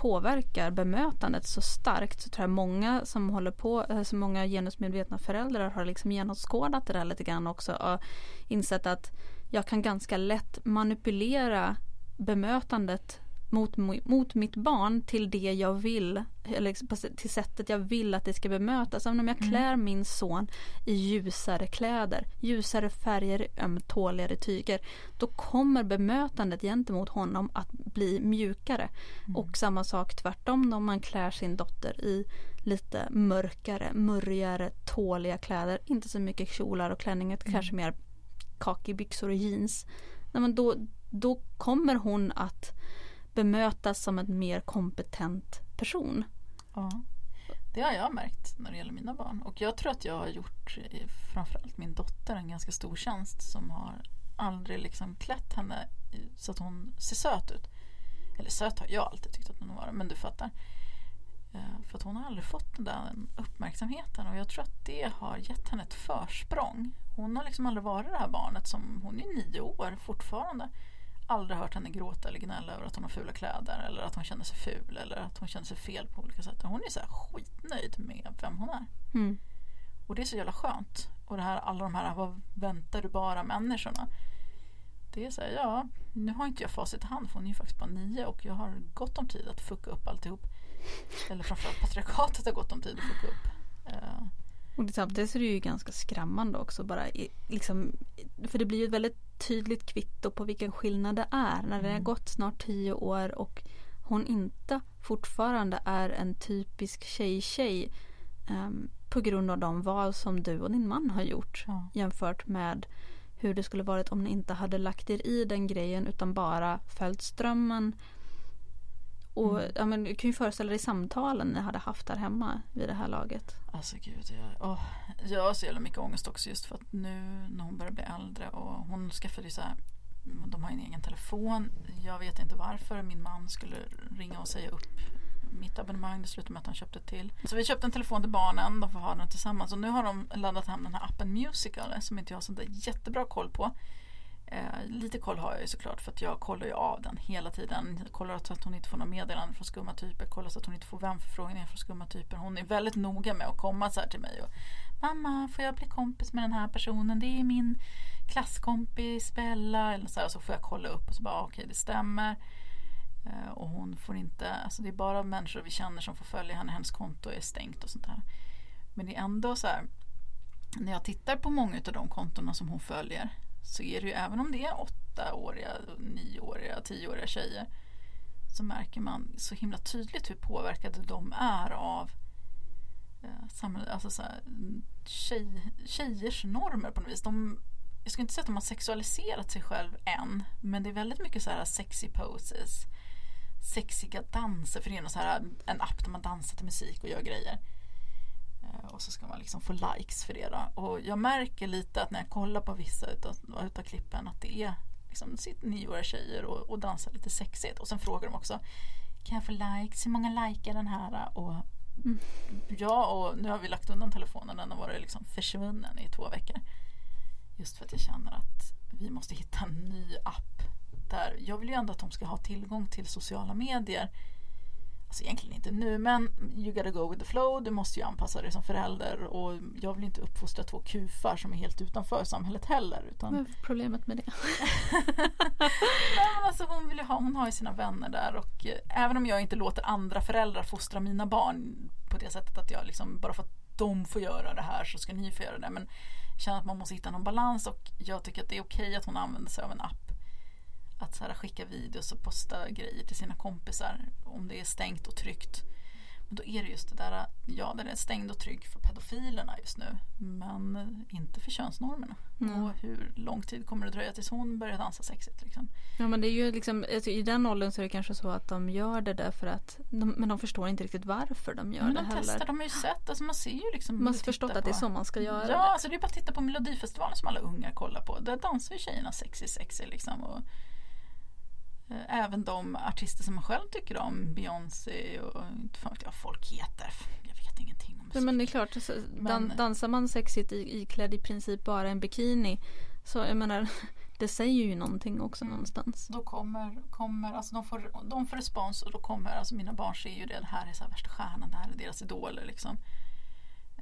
påverkar bemötandet så starkt så tror jag många som håller på, eh, så många genusmedvetna föräldrar har liksom genomskådat det där lite grann också och insett att jag kan ganska lätt manipulera bemötandet mot, mot mitt barn till det jag vill, eller till sättet jag vill att det ska bemötas. Om jag mm. klär mm. min son i ljusare kläder, ljusare färger, ömtåligare tyger, då kommer bemötandet gentemot honom att bli mjukare. Mm. Och samma sak tvärtom om man klär sin dotter i lite mörkare, murrigare, tåliga kläder. Inte så mycket kjolar och klänningar, mm. kanske mer kakibyxor och jeans. Nej, då, då kommer hon att bemötas som en mer kompetent person. Ja, det har jag märkt när det gäller mina barn. Och jag tror att jag har gjort framförallt min dotter en ganska stor tjänst som har aldrig liksom klätt henne så att hon ser söt ut. Eller söt har jag alltid tyckt att hon var, men du fattar. Eh, för att hon har aldrig fått den där uppmärksamheten och jag tror att det har gett henne ett försprång. Hon har liksom aldrig varit det här barnet som, hon är nio år fortfarande aldrig hört henne gråta eller gnälla över att hon har fula kläder eller att hon känner sig ful eller att hon känner sig fel på olika sätt. Hon är så här skitnöjd med vem hon är. Mm. Och det är så jävla skönt. Och det här, alla de här vad väntar du bara människorna. Det är så här, ja, nu har inte jag facit i hand för hon är ju faktiskt bara nio och jag har gott om tid att fucka upp alltihop. Eller framförallt patriarkatet har gott om tid att fucka upp. Uh, och samtidigt så är det ju ganska skrämmande också bara liksom, för det blir ju ett väldigt tydligt kvitto på vilken skillnad det är när det har mm. gått snart tio år och hon inte fortfarande är en typisk tjej-tjej um, på grund av de val som du och din man har gjort ja. jämfört med hur det skulle varit om ni inte hade lagt er i den grejen utan bara följt strömmen och mm. ja, men, du kan ju föreställa dig samtalen ni hade haft där hemma vid det här laget. Alltså gud, jag, oh, jag har så jävla mycket ångest också just för att nu när hon börjar bli äldre och hon skaffade ju så här de har en egen telefon. Jag vet inte varför min man skulle ringa och säga upp mitt abonnemang. Det slutade med att han köpte till. Så vi köpte en telefon till barnen. De får ha den tillsammans. Och nu har de laddat hem den här appen Musical som inte jag har sånt jättebra koll på. Eh, lite koll har jag ju såklart för att jag kollar ju av den hela tiden. Jag kollar så att hon inte får några meddelanden från skumma typer. Kollar så att hon inte får vänförfrågningar från skumma typer. Hon är väldigt noga med att komma så här till mig och Mamma, får jag bli kompis med den här personen? Det är min klasskompis Bella. Eller så, här, så får jag kolla upp och så bara okej okay, det stämmer. Eh, och hon får inte, alltså det är bara människor vi känner som får följa henne. Hennes konto är stängt och sånt där. Men det är ändå så här när jag tittar på många av de kontona som hon följer så är det ju även om det är åttaåriga, nioåriga, tioåriga tjejer så märker man så himla tydligt hur påverkade de är av eh, samhället, alltså så här, tjej, tjejers normer på något vis. De, jag skulle inte säga att de har sexualiserat sig själv än men det är väldigt mycket så här sexy poses sexiga danser för det är så här, en app där man dansar till musik och gör grejer. Eh, och så ska man liksom få likes för det då. Och jag märker lite att när jag kollar på vissa utav, utav klippen att det är liksom, sitter nioåriga tjejer och, och dansar lite sexigt. Och sen frågar de också Kan jag få likes? Hur många likar den här? Och Mm. Ja, och nu har vi lagt undan telefonen. Den har varit liksom försvunnen i två veckor. Just för att jag känner att vi måste hitta en ny app. Där jag vill ju ändå att de ska ha tillgång till sociala medier. Alltså egentligen inte nu, men you gotta go with the flow. Du måste ju anpassa dig som förälder. Och jag vill inte uppfostra två kufar som är helt utanför samhället heller. Utan... Vad är problemet med det? *laughs* Nej, men alltså hon, vill ha, hon har ju sina vänner där och eh, även om jag inte låter andra föräldrar fostra mina barn på det sättet att jag liksom bara för att de får göra det här så ska ni få göra det. Men jag känner att man måste hitta någon balans och jag tycker att det är okej att hon använder sig av en app. Att så här, skicka videos och posta grejer till sina kompisar om det är stängt och tryggt. Men då är det just det där, ja den är stängd och trygg för pedofilerna just nu. Men inte för könsnormerna. Mm. Och hur lång tid kommer det dröja tills hon börjar dansa sexigt liksom. Ja men det är ju liksom, alltså, i den åldern så är det kanske så att de gör det därför att, de, men de förstår inte riktigt varför de gör Men det de heller. testar, de har ju sett, alltså man ser ju liksom. Man har förstått att det är så man ska göra Ja, det. alltså det är bara att titta på Melodifestivalen som alla ungar kollar på. Där dansar ju tjejerna sexy sexy liksom. Och, även de artister som man själv tycker om, Beyoncé och inte fan vet jag vad folk heter. Jag vet ingenting om musik. men det är klart, så, dan, dansar man sexigt i, iklädd i princip bara en bikini så jag menar, *laughs* det säger ju någonting också Mm. någonstans. Då kommer, kommer alltså de får, de får respons och då kommer, alltså mina barn ser ju det, det här är så här värsta stjärnan, det här är deras idoler liksom.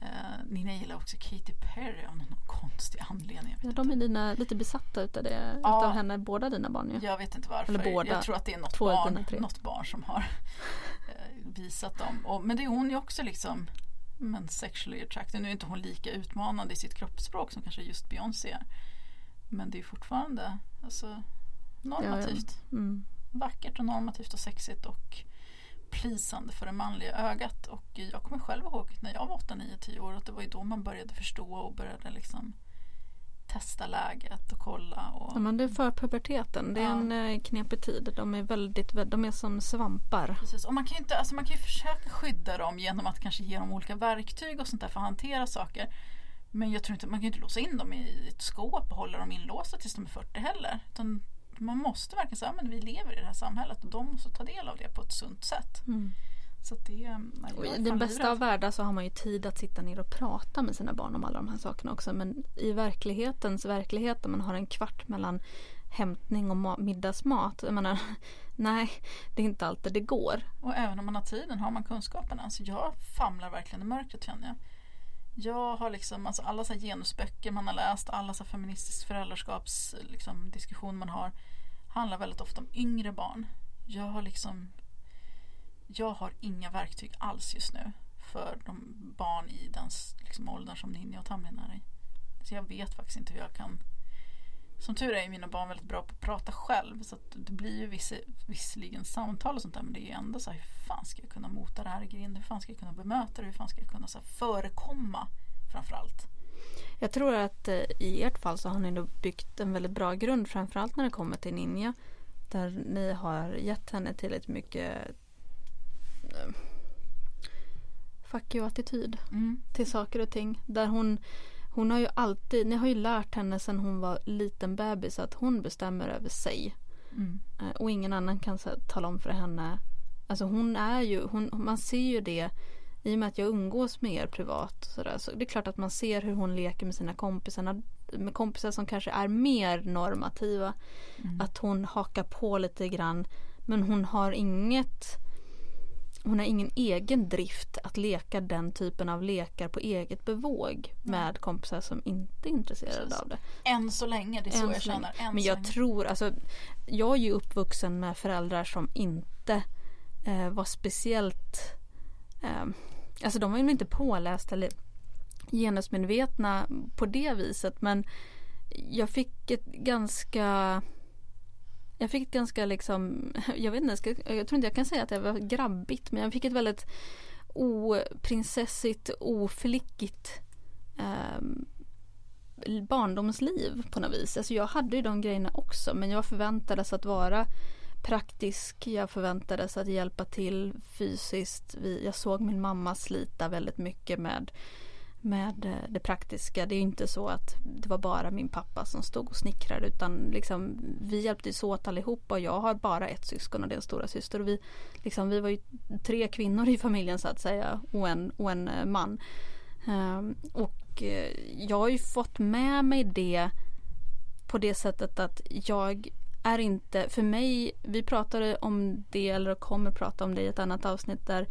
Eh, Nina gillar också Katy Perry av någon konstig anledning. Ja, de är dina, lite besatta utav det, Ja. utav henne, båda dina barn ju. Jag vet inte varför. Eller båda. Jag tror att det är något, barn, något barn som har eh, visat dem. Och, men det är hon ju också liksom men sexually attracted. Nu är inte hon lika utmanande i sitt kroppsspråk som kanske just Beyoncé är. Men det är fortfarande alltså, normativt. Mm. Vackert och normativt och sexigt och plisande för det manliga ögat. Och jag kommer själv ihåg när jag var 8, 9, 10 år att det var ju då man började förstå och började liksom testa läget och kolla. Och, Ja, men det är för puberteten, det är Ja. en eh, knepig tid. De är väldigt, vä- de är som svampar. Precis. Och man kan ju inte, alltså man kan försöka skydda dem genom att kanske ge dem olika verktyg och sånt där för att hantera saker. Men jag tror inte, man kan ju inte låsa in dem i ett skåp och hålla dem inlåsta tills de är 40 heller. Utan man måste verkligen säga att vi lever i det här samhället och de måste ta del av det på ett sunt sätt. Mm. Så det, är I den bästa livrädd. av världar så har man ju tid att sitta ner och prata med sina barn om alla de här sakerna också. Men i verklighetens verklighet där man har en kvart mellan hämtning och ma- middagsmat. Jag menar, *laughs* nej, det är inte alltid det går. Och även om man har tiden har man kunskaperna. Så jag famlar verkligen i mörkret känner jag. Jag har liksom, alltså alla så här genusböcker man har läst, alla så här feministisk liksom, diskussion man har handlar väldigt ofta om yngre barn. Jag har liksom jag har inga verktyg alls just nu för de barn i den liksom, åldern som Ninja och Tamlin är i. Så jag vet faktiskt inte hur jag kan som tur är är mina barn väldigt bra på att prata själv så det blir ju viss, visserligen samtal och sånt där men det är ju ändå så här hur fan ska jag kunna mota det här i grind? Hur fan ska jag kunna bemöta det? Hur fan ska jag kunna så här, förekomma framförallt? Jag tror att eh, i ert fall så har ni nog byggt en väldigt bra grund framförallt när det kommer till Ninja. Där ni har gett henne tillräckligt mycket eh, fuck you-attityd Mm. till saker och ting. Där hon, hon har ju alltid, ni har ju lärt henne sedan hon var liten bebis att hon bestämmer över sig. Mm. Eh, Och ingen annan kan så, tala om för henne. Alltså hon är ju, hon, man ser ju det i och med att jag umgås med er privat. Så, där, så det är klart att man ser hur hon leker med sina kompisar. Med kompisar som kanske är mer normativa. Mm. Att hon hakar på lite grann. Men hon har inget hon har ingen egen drift att leka den typen av lekar på eget bevåg med kompisar som inte är intresserade Precis. av det. Än så länge, det är så Än jag så länge. känner. Än Men jag tror, alltså jag är ju uppvuxen med föräldrar som inte eh, var speciellt eh, Alltså de var ju inte pålästa eller genusmedvetna på det viset men jag fick ett ganska jag fick ett ganska liksom, *laughs* jag vet inte, jag, ska, jag tror inte jag kan säga att jag var grabbigt men jag fick ett väldigt oprinsessigt, oflickigt eh, barndomsliv på något vis. Alltså jag hade ju de grejerna också men jag förväntades att vara praktisk. Jag förväntades att hjälpa till fysiskt. Vi, jag såg min mamma slita väldigt mycket med med eh, det praktiska. Det är inte så att det var bara min pappa som stod och snickrade utan liksom, vi hjälptes åt allihopa och jag har bara ett syskon och det är en stora syster. Och vi, liksom, vi var ju tre kvinnor i familjen så att säga och en, och en eh, man. Um, och eh, jag har ju fått med mig det på det sättet att jag är inte, för mig, vi pratade om det eller kommer prata om det i ett annat avsnitt där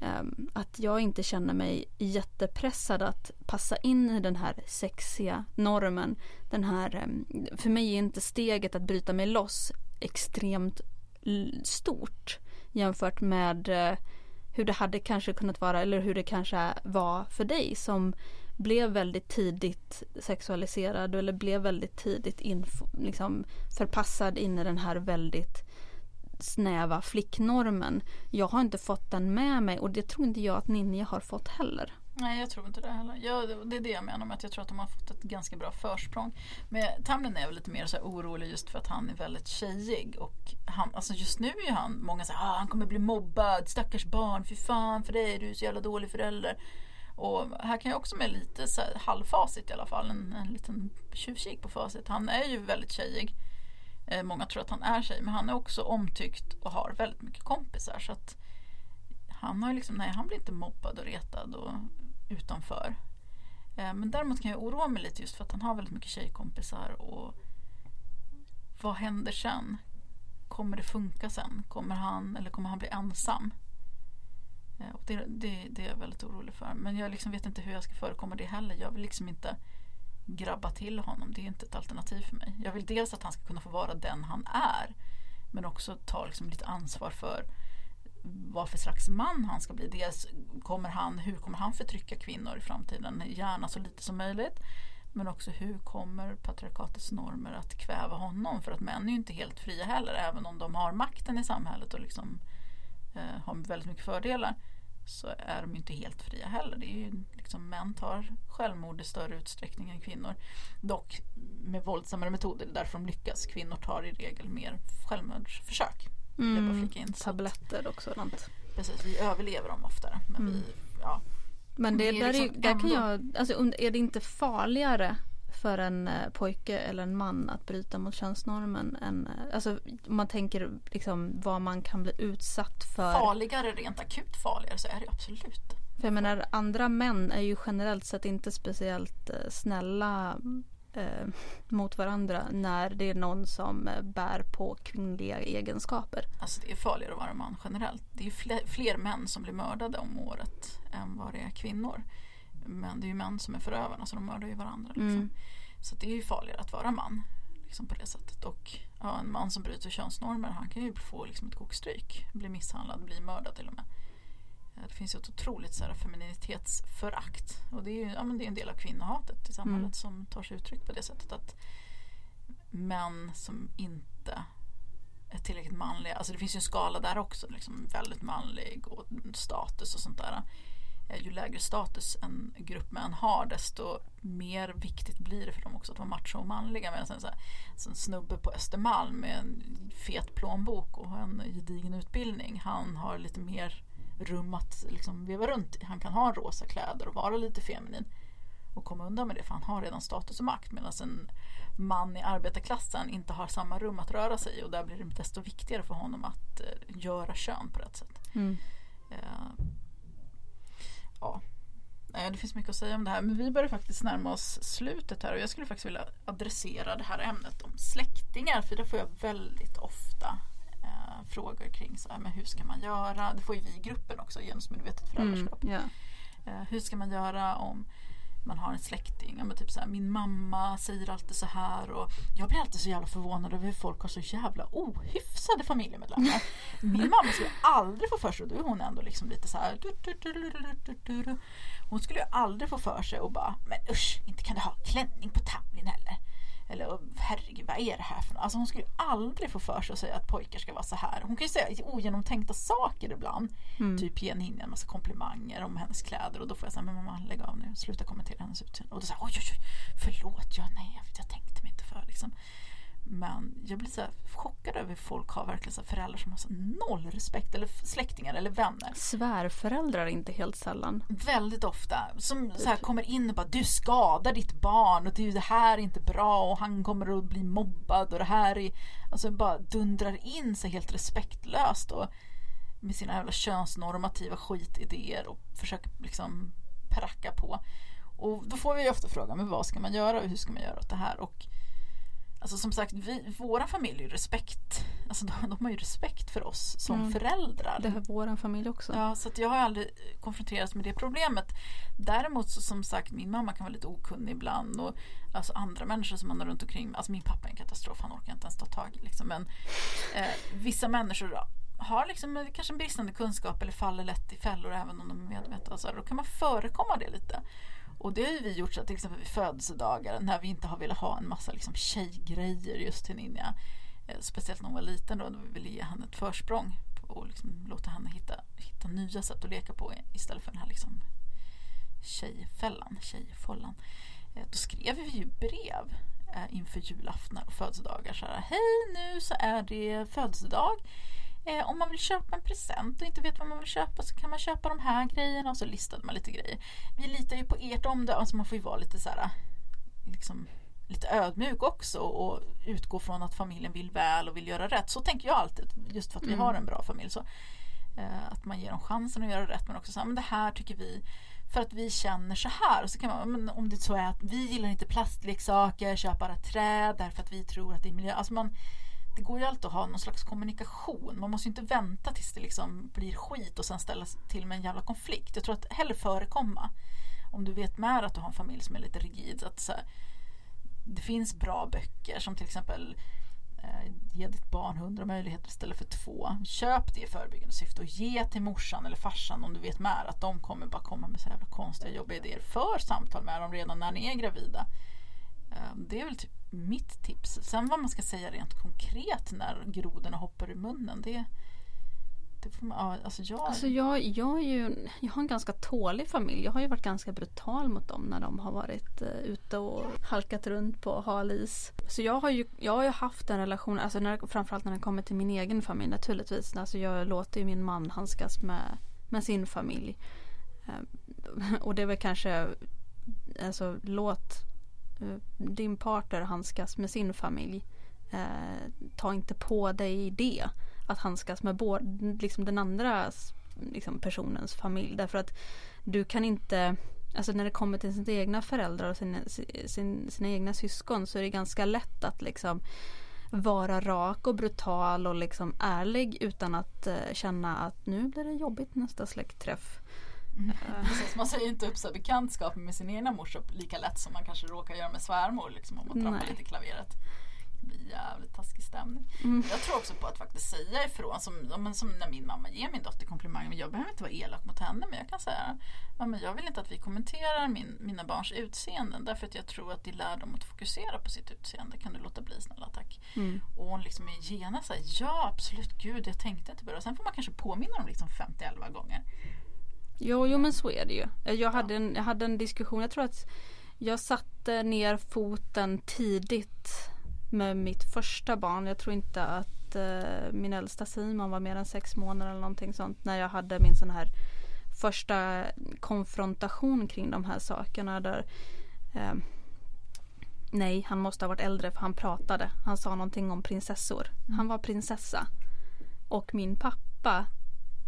Ehm, att jag inte känner mig jättepressad att passa in i den här sexiga normen. Den här, ehm, för mig är inte steget att bryta mig loss extremt stort jämfört med eh, hur det hade kanske kunnat vara eller hur det kanske var för dig som blev väldigt tidigt sexualiserad eller blev väldigt tidigt liksom förpassad in i den här väldigt snäva flicknormen. Jag har inte fått den med mig och det tror inte jag att Ninja har fått heller. Nej jag tror inte det heller. Jag, det är det jag menar med att jag tror att de har fått ett ganska bra försprång. Men Tamlin är väl lite mer så orolig just för att han är väldigt tjejig. Och han, alltså just nu är ju han, många säger ah, han kommer bli mobbad, stackars barn, fy fan för dig, du är så jävla dålig förälder. Och här kan jag också med lite så här, halvfacit i alla fall, en, en liten tjuvkik på facit. Han är ju väldigt tjejig. Eh, många tror att han är tjej, men han är också omtyckt och har väldigt mycket kompisar. Så att han har liksom, nej han blir inte mobbad och retad och utanför. Eh, men däremot kan jag oroa mig lite just för att han har väldigt mycket tjejkompisar och vad händer sen? Kommer det funka sen? Kommer han eller kommer han bli ensam? Eh, och det, det, det är jag väldigt orolig för. Men jag liksom vet inte hur jag ska förekomma det heller. Jag vill liksom inte grabba till honom. Det är inte ett alternativ för mig. Jag vill dels att han ska kunna få vara den han är. Men också ta liksom lite ansvar för vad för slags man han ska bli. Dels kommer han, hur kommer han förtrycka kvinnor i framtiden? Gärna så lite som möjligt. Men också hur kommer patriarkatets normer att kväva honom? För att män är ju inte helt fria heller. Även om de har makten i samhället och liksom, eh, har väldigt mycket fördelar. Så är de inte helt fria heller. Det är ju liksom, män tar självmord i större utsträckning än kvinnor. Dock med våldsammare metoder. Är därför de lyckas. Kvinnor tar i regel mer självmordsförsök. Mm, tabletter och sådant. Precis, vi överlever dem oftare. Men, mm. vi, ja. men det, det där, liksom är, där kan jag, alltså, är det inte farligare för en eh, pojke eller en man att bryta mot könsnormen än, eh, alltså man tänker liksom vad man kan bli utsatt för. Farligare, rent akut farligare så är det absolut. För jag menar andra män är ju generellt sett inte speciellt eh, snälla eh, mot varandra när det är någon som bär på kvinnliga egenskaper. Alltså det är farligare att vara man generellt. Det är fler, fler män som blir mördade om året än vad det är kvinnor. Men det är ju män som är förövarna så de mördar ju varandra. Liksom. Mm. Så det är ju farligare att vara man. Liksom på det sättet. Och ja, en man som bryter könsnormer han kan ju få liksom ett kokstryk. Bli misshandlad, bli mördad till och med. Det finns ju ett otroligt så här, femininitetsförakt. Och det är, ju, ja, men det är en del av kvinnohatet i samhället mm. som tar sig uttryck på det sättet att män som inte är tillräckligt manliga, alltså det finns ju en skala där också, liksom väldigt manlig och status och sånt där. Eh, ju lägre status en grupp män har desto mer viktigt blir det för dem också att vara macho och manliga. Medan en, så här, en snubbe på Östermalm med en fet plånbok och en gedigen utbildning, han har lite mer rum att liksom veva runt i. Han kan ha rosa kläder och vara lite feminin och komma undan med det för han har redan status och makt medan en man i arbetarklassen inte har samma rum att röra sig i och där blir det desto viktigare för honom att uh, göra kön på rätt sätt. Mm. Uh. Det finns mycket att säga om det här men vi börjar faktiskt närma oss slutet här och jag skulle faktiskt vilja adressera det här ämnet om släktingar för det får jag väldigt ofta frågor kring så här, men hur ska man göra. Det får ju vi i gruppen också, genusmedvetet föräldraskap. Mm, yeah. hur ska man göra om man har en släkting. Ja, typ så här, min mamma säger alltid så här och jag blir alltid så jävla förvånad över hur folk har så jävla ohyfsade familjemedlemmar. *laughs* Min mamma skulle aldrig få för sig, och då är hon ändå liksom lite så här. Hon skulle ju aldrig få för sig och bara, men usch, inte kan du ha klänning på Tamlin heller. Eller herregud, vad är det här för något? Alltså hon skulle aldrig få för sig att säga att pojkar ska vara så här. Hon kan ju säga ogenomtänkta saker ibland. Mm. Typ ge henne en massa komplimanger om hennes kläder och då får jag säga, men mamma lägg av nu, sluta kommentera hennes utseende. Och då säger oj oj oj, förlåt, ja nej, jag, jag tänkte mig inte för liksom. Men jag blir så chockad över hur folk har verkligen så föräldrar som har så noll respekt eller släktingar eller vänner. Svärföräldrar inte helt sällan. Väldigt ofta. Som så här kommer in och bara du skadar ditt barn och det här är inte bra och han kommer att bli mobbad och det här är... Alltså bara dundrar in sig helt respektlöst och med sina jävla könsnormativa skitidéer och försöker liksom pracka på. Och då får vi ju ofta frågan, men vad ska man göra och hur ska man göra åt det här? Och Alltså som sagt, vi, våra familj är respekt. Alltså de, de har ju respekt för oss som mm. föräldrar. Det har vår familj också. Ja, så jag har aldrig konfronterats med det problemet. Däremot så som sagt, min mamma kan vara lite okunnig ibland. Och alltså andra människor som man har runt omkring. Alltså min pappa är en katastrof, han orkar inte ens ta tag i liksom. Men eh, vissa människor har liksom kanske en bristande kunskap eller faller lätt i fällor även om de är medvetna. Alltså, då kan man förekomma det lite. Och det har ju vi gjort så att till exempel vid födelsedagar när vi inte har velat ha en massa liksom tjejgrejer just till Ninja. Eh, speciellt när hon var liten då, då vi ville ge henne ett försprång och liksom låta henne hitta, hitta nya sätt att leka på istället för den här liksom tjejfällan, tjejfållan. Eh, då skrev vi ju brev eh, inför julaftnar och födelsedagar så här, Hej nu så är det födelsedag Eh, om man vill köpa en present och inte vet vad man vill köpa så kan man köpa de här grejerna och så listade man lite grejer. Vi litar ju på ert omdöme, alltså man får ju vara lite så här, liksom, lite ödmjuk också och utgå från att familjen vill väl och vill göra rätt. Så tänker jag alltid, just för att vi mm. har en bra familj. Så, eh, att man ger dem chansen att göra rätt men också så här, men det här tycker vi för att vi känner så här. Och så kan man, men om det så är att vi gillar inte plastleksaker, köp bara träd därför att vi tror att det är miljö. Alltså man, det går ju alltid att ha någon slags kommunikation. Man måste ju inte vänta tills det liksom blir skit och sen ställa till med en jävla konflikt. Jag tror att hellre förekomma. Om du vet med att du har en familj som är lite rigid. Att så här, det finns bra böcker som till exempel eh, Ge ditt barn hundra möjligheter istället för två. Köp det i förebyggande syfte och ge till morsan eller farsan om du vet med att de kommer bara komma med så jävla konstiga jobbiga idéer. För samtal med dem redan när ni är gravida. Eh, det är väl typ mitt tips. Sen vad man ska säga rent konkret när grodorna hoppar i munnen. Det, det får man, alltså jag... Alltså jag, jag, är ju, jag har en ganska tålig familj. Jag har ju varit ganska brutal mot dem när de har varit eh, ute och halkat runt på hal is. Så jag har ju, jag har ju haft en relation, alltså när, framförallt när det kommer till min egen familj naturligtvis. Alltså jag låter ju min man handskas med, med sin familj. Ehm, och det är väl kanske, alltså låt Eh, din partner handskas med sin familj. Eh, ta inte på dig det. Att handskas med både, liksom den andra liksom, personens familj. Därför att du kan inte, alltså när det kommer till sina egna föräldrar och sina, sina, sina egna syskon så är det ganska lätt att liksom vara rak och brutal och liksom ärlig utan att eh, känna att nu blir det jobbigt nästa släktträff. Mm. man säger inte upp så bekantskap med sin egna morsa lika lätt som man kanske råkar göra med svärmor liksom, om man trampar lite i klaveret. Det blir jävligt taskig stämning. Mm. Jag tror också på att faktiskt säga ifrån. Som, som när min mamma ger min dotter komplimanger. Jag behöver inte vara elak mot henne men jag kan säga Mamma jag vill inte att vi kommenterar min, mina barns utseenden därför att jag tror att det lär dem att fokusera på sitt utseende. Kan du låta bli snälla tack. Mm. Och hon liksom är genast såhär, ja absolut gud jag tänkte inte på det. Och sen får man kanske påminna dem liksom 50-11 gånger. Jo, jo men så är det ju. Eh, jag hade, en, jag hade en diskussion, jag tror att jag satte ner foten tidigt med mitt första barn. Jag tror inte att eh, min äldsta Simon var mer än sex månader eller någonting sånt när jag hade min sån här första konfrontation kring de här sakerna där eh, Nej, han måste ha varit äldre för han pratade. Han sa någonting om prinsessor. Han var prinsessa. Och min pappa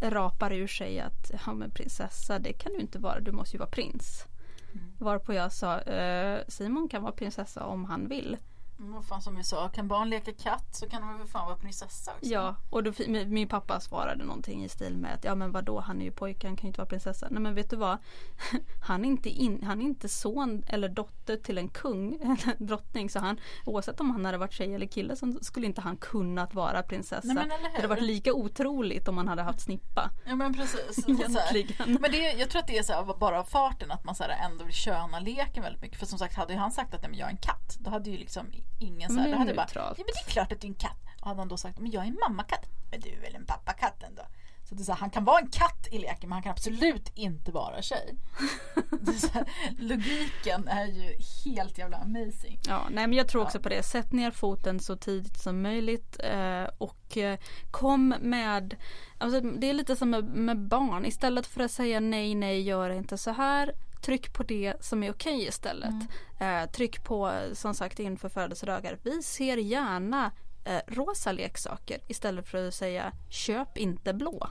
rapar ur sig att ja men prinsessa det kan du inte vara, du måste ju vara prins. Mm. Varpå jag sa eh, Simon kan vara prinsessa om han vill. Men vad fan som vi sa, kan barn leka katt så kan de väl fan vara prinsessa också. Ja, och då, min pappa svarade någonting i stil med att ja men vadå han är ju pojke, han kan ju inte vara prinsessa. Nej men vet du vad? *laughs* Han är inte, in, han är inte son eller dotter till en kung *laughs* eller drottning så han oavsett om han hade varit tjej eller kille så skulle inte han kunnat vara prinsessa. Nej, det hade varit lika otroligt om han hade haft snippa. Ja men precis. Egentligen. Men det, jag tror att det är så här, bara av farten att man så här, ändå vill köna leken väldigt mycket. För som sagt hade han sagt att nej, men jag är en katt då hade ju liksom ingen så här, då hade bara, ja men det är klart att du är en katt. Och hade han då sagt, men jag är en mammakatt. Men du är väl en pappakatt ändå. Så det är så här, han kan vara en katt i leken men han kan absolut inte vara tjej. *laughs* Är här, logiken är ju helt jävla amazing. Ja, nej men jag tror också på det. Sätt ner foten så tidigt som möjligt eh, och eh, kom med, alltså det är lite som med, med barn. Istället för att säga nej, nej, gör inte så här. Tryck på det som är okej istället. Eh, tryck på som sagt inför födelsedagar. Vi ser gärna eh, rosa leksaker istället för att säga köp inte blå.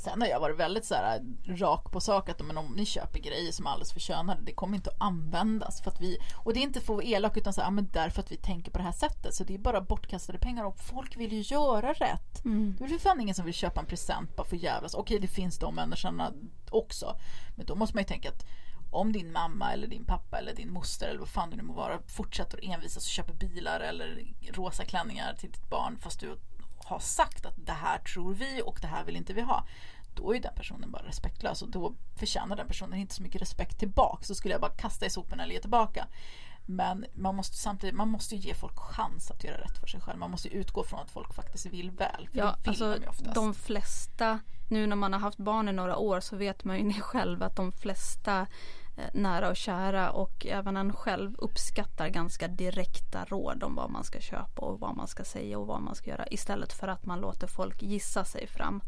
Sen har jag varit väldigt så här, rak på sak att men om ni köper grejer som är alldeles för könade, det kommer inte att användas. För att vi, och det är inte för att vara elak utan så här, men därför att vi tänker på det här sättet. Så det är bara bortkastade pengar och folk vill ju göra rätt. Det är för fan ingen som vill köpa en present bara för jävlas. Okej, det finns de människorna också. Men då måste man ju tänka att om din mamma eller din pappa eller din moster eller vad fan det nu må vara fortsätter att envisas och köper bilar eller rosa klänningar till ditt barn fast du har sagt att det här tror vi och det här vill inte vi ha. Då är den personen bara respektlös och då förtjänar den personen inte så mycket respekt tillbaka. Så skulle jag bara kasta i soporna eller ge tillbaka. Men man måste samtidigt man måste ju ge folk chans att göra rätt för sig själv. Man måste ju utgå från att folk faktiskt vill väl. För Ja, det vill alltså de ju oftast. de flesta, nu när man har haft barn i några år så vet man ju själv att de flesta nära och kära och även en själv uppskattar ganska direkta råd om vad man ska köpa och vad man ska säga och vad man ska göra istället för att man låter folk gissa sig fram.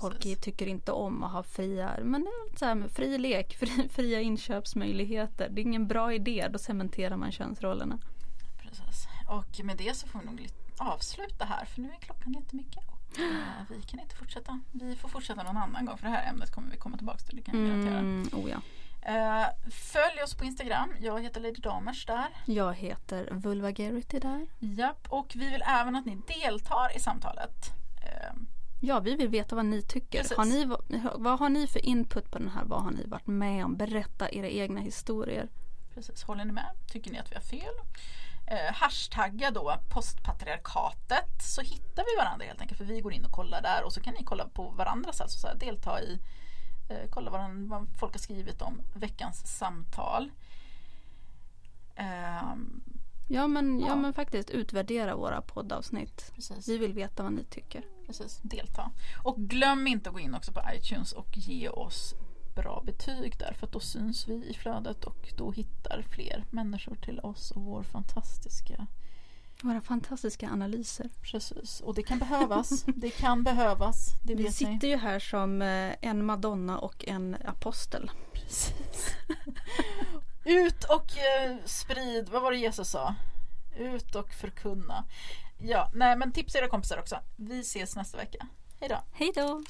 Folk Precis. tycker inte om att ha fria, men det är så här fri lek, fri, *laughs* fria inköpsmöjligheter. Det är ingen bra idé, då cementerar man könsrollerna. Precis. Och med det så får vi nog avsluta här för nu är klockan jättemycket. Eh, vi kan inte fortsätta. Vi får fortsätta någon annan gång för det här ämnet kommer vi komma tillbaka till. Det kan jag garantera. Mm, oh ja. Eh, följ oss på Instagram. Jag heter Lady Damers där. Jag heter Vulvagarity där. Japp, och vi vill även att ni deltar i samtalet. Eh, Ja, vi vill veta vad ni tycker. Precis. Har ni, vad har ni för input på den här? Vad har ni varit med om? Berätta era egna historier. precis, håller ni med? Tycker ni att vi har fel? Eh, hashtagga då postpatriarkatet så hittar vi varandra helt enkelt. För vi går in och kollar där och så kan ni kolla på varandras, alltså så här, delta i, eh, kolla vad, vad folk har skrivit om veckans samtal. Ehm, Ja men, ja. Ja. men faktiskt utvärdera våra poddavsnitt. precis. Vi vill veta vad ni tycker. Precis, delta. Och glöm inte att gå in också på iTunes och ge oss bra betyg där för att då syns vi i flödet och då hittar fler människor till oss och vår fantastiska Våra fantastiska analyser. Precis, och det kan behövas. *laughs* Det kan behövas, det Vi vet ni. sitter ju här som eh, en madonna och en apostel. Precis. *laughs* Ut och eh, sprid, vad var det Jesus sa? Ut och förkunna. Ja, nej men tipsa era kompisar också. Vi ses nästa vecka. Hej då! Hej då!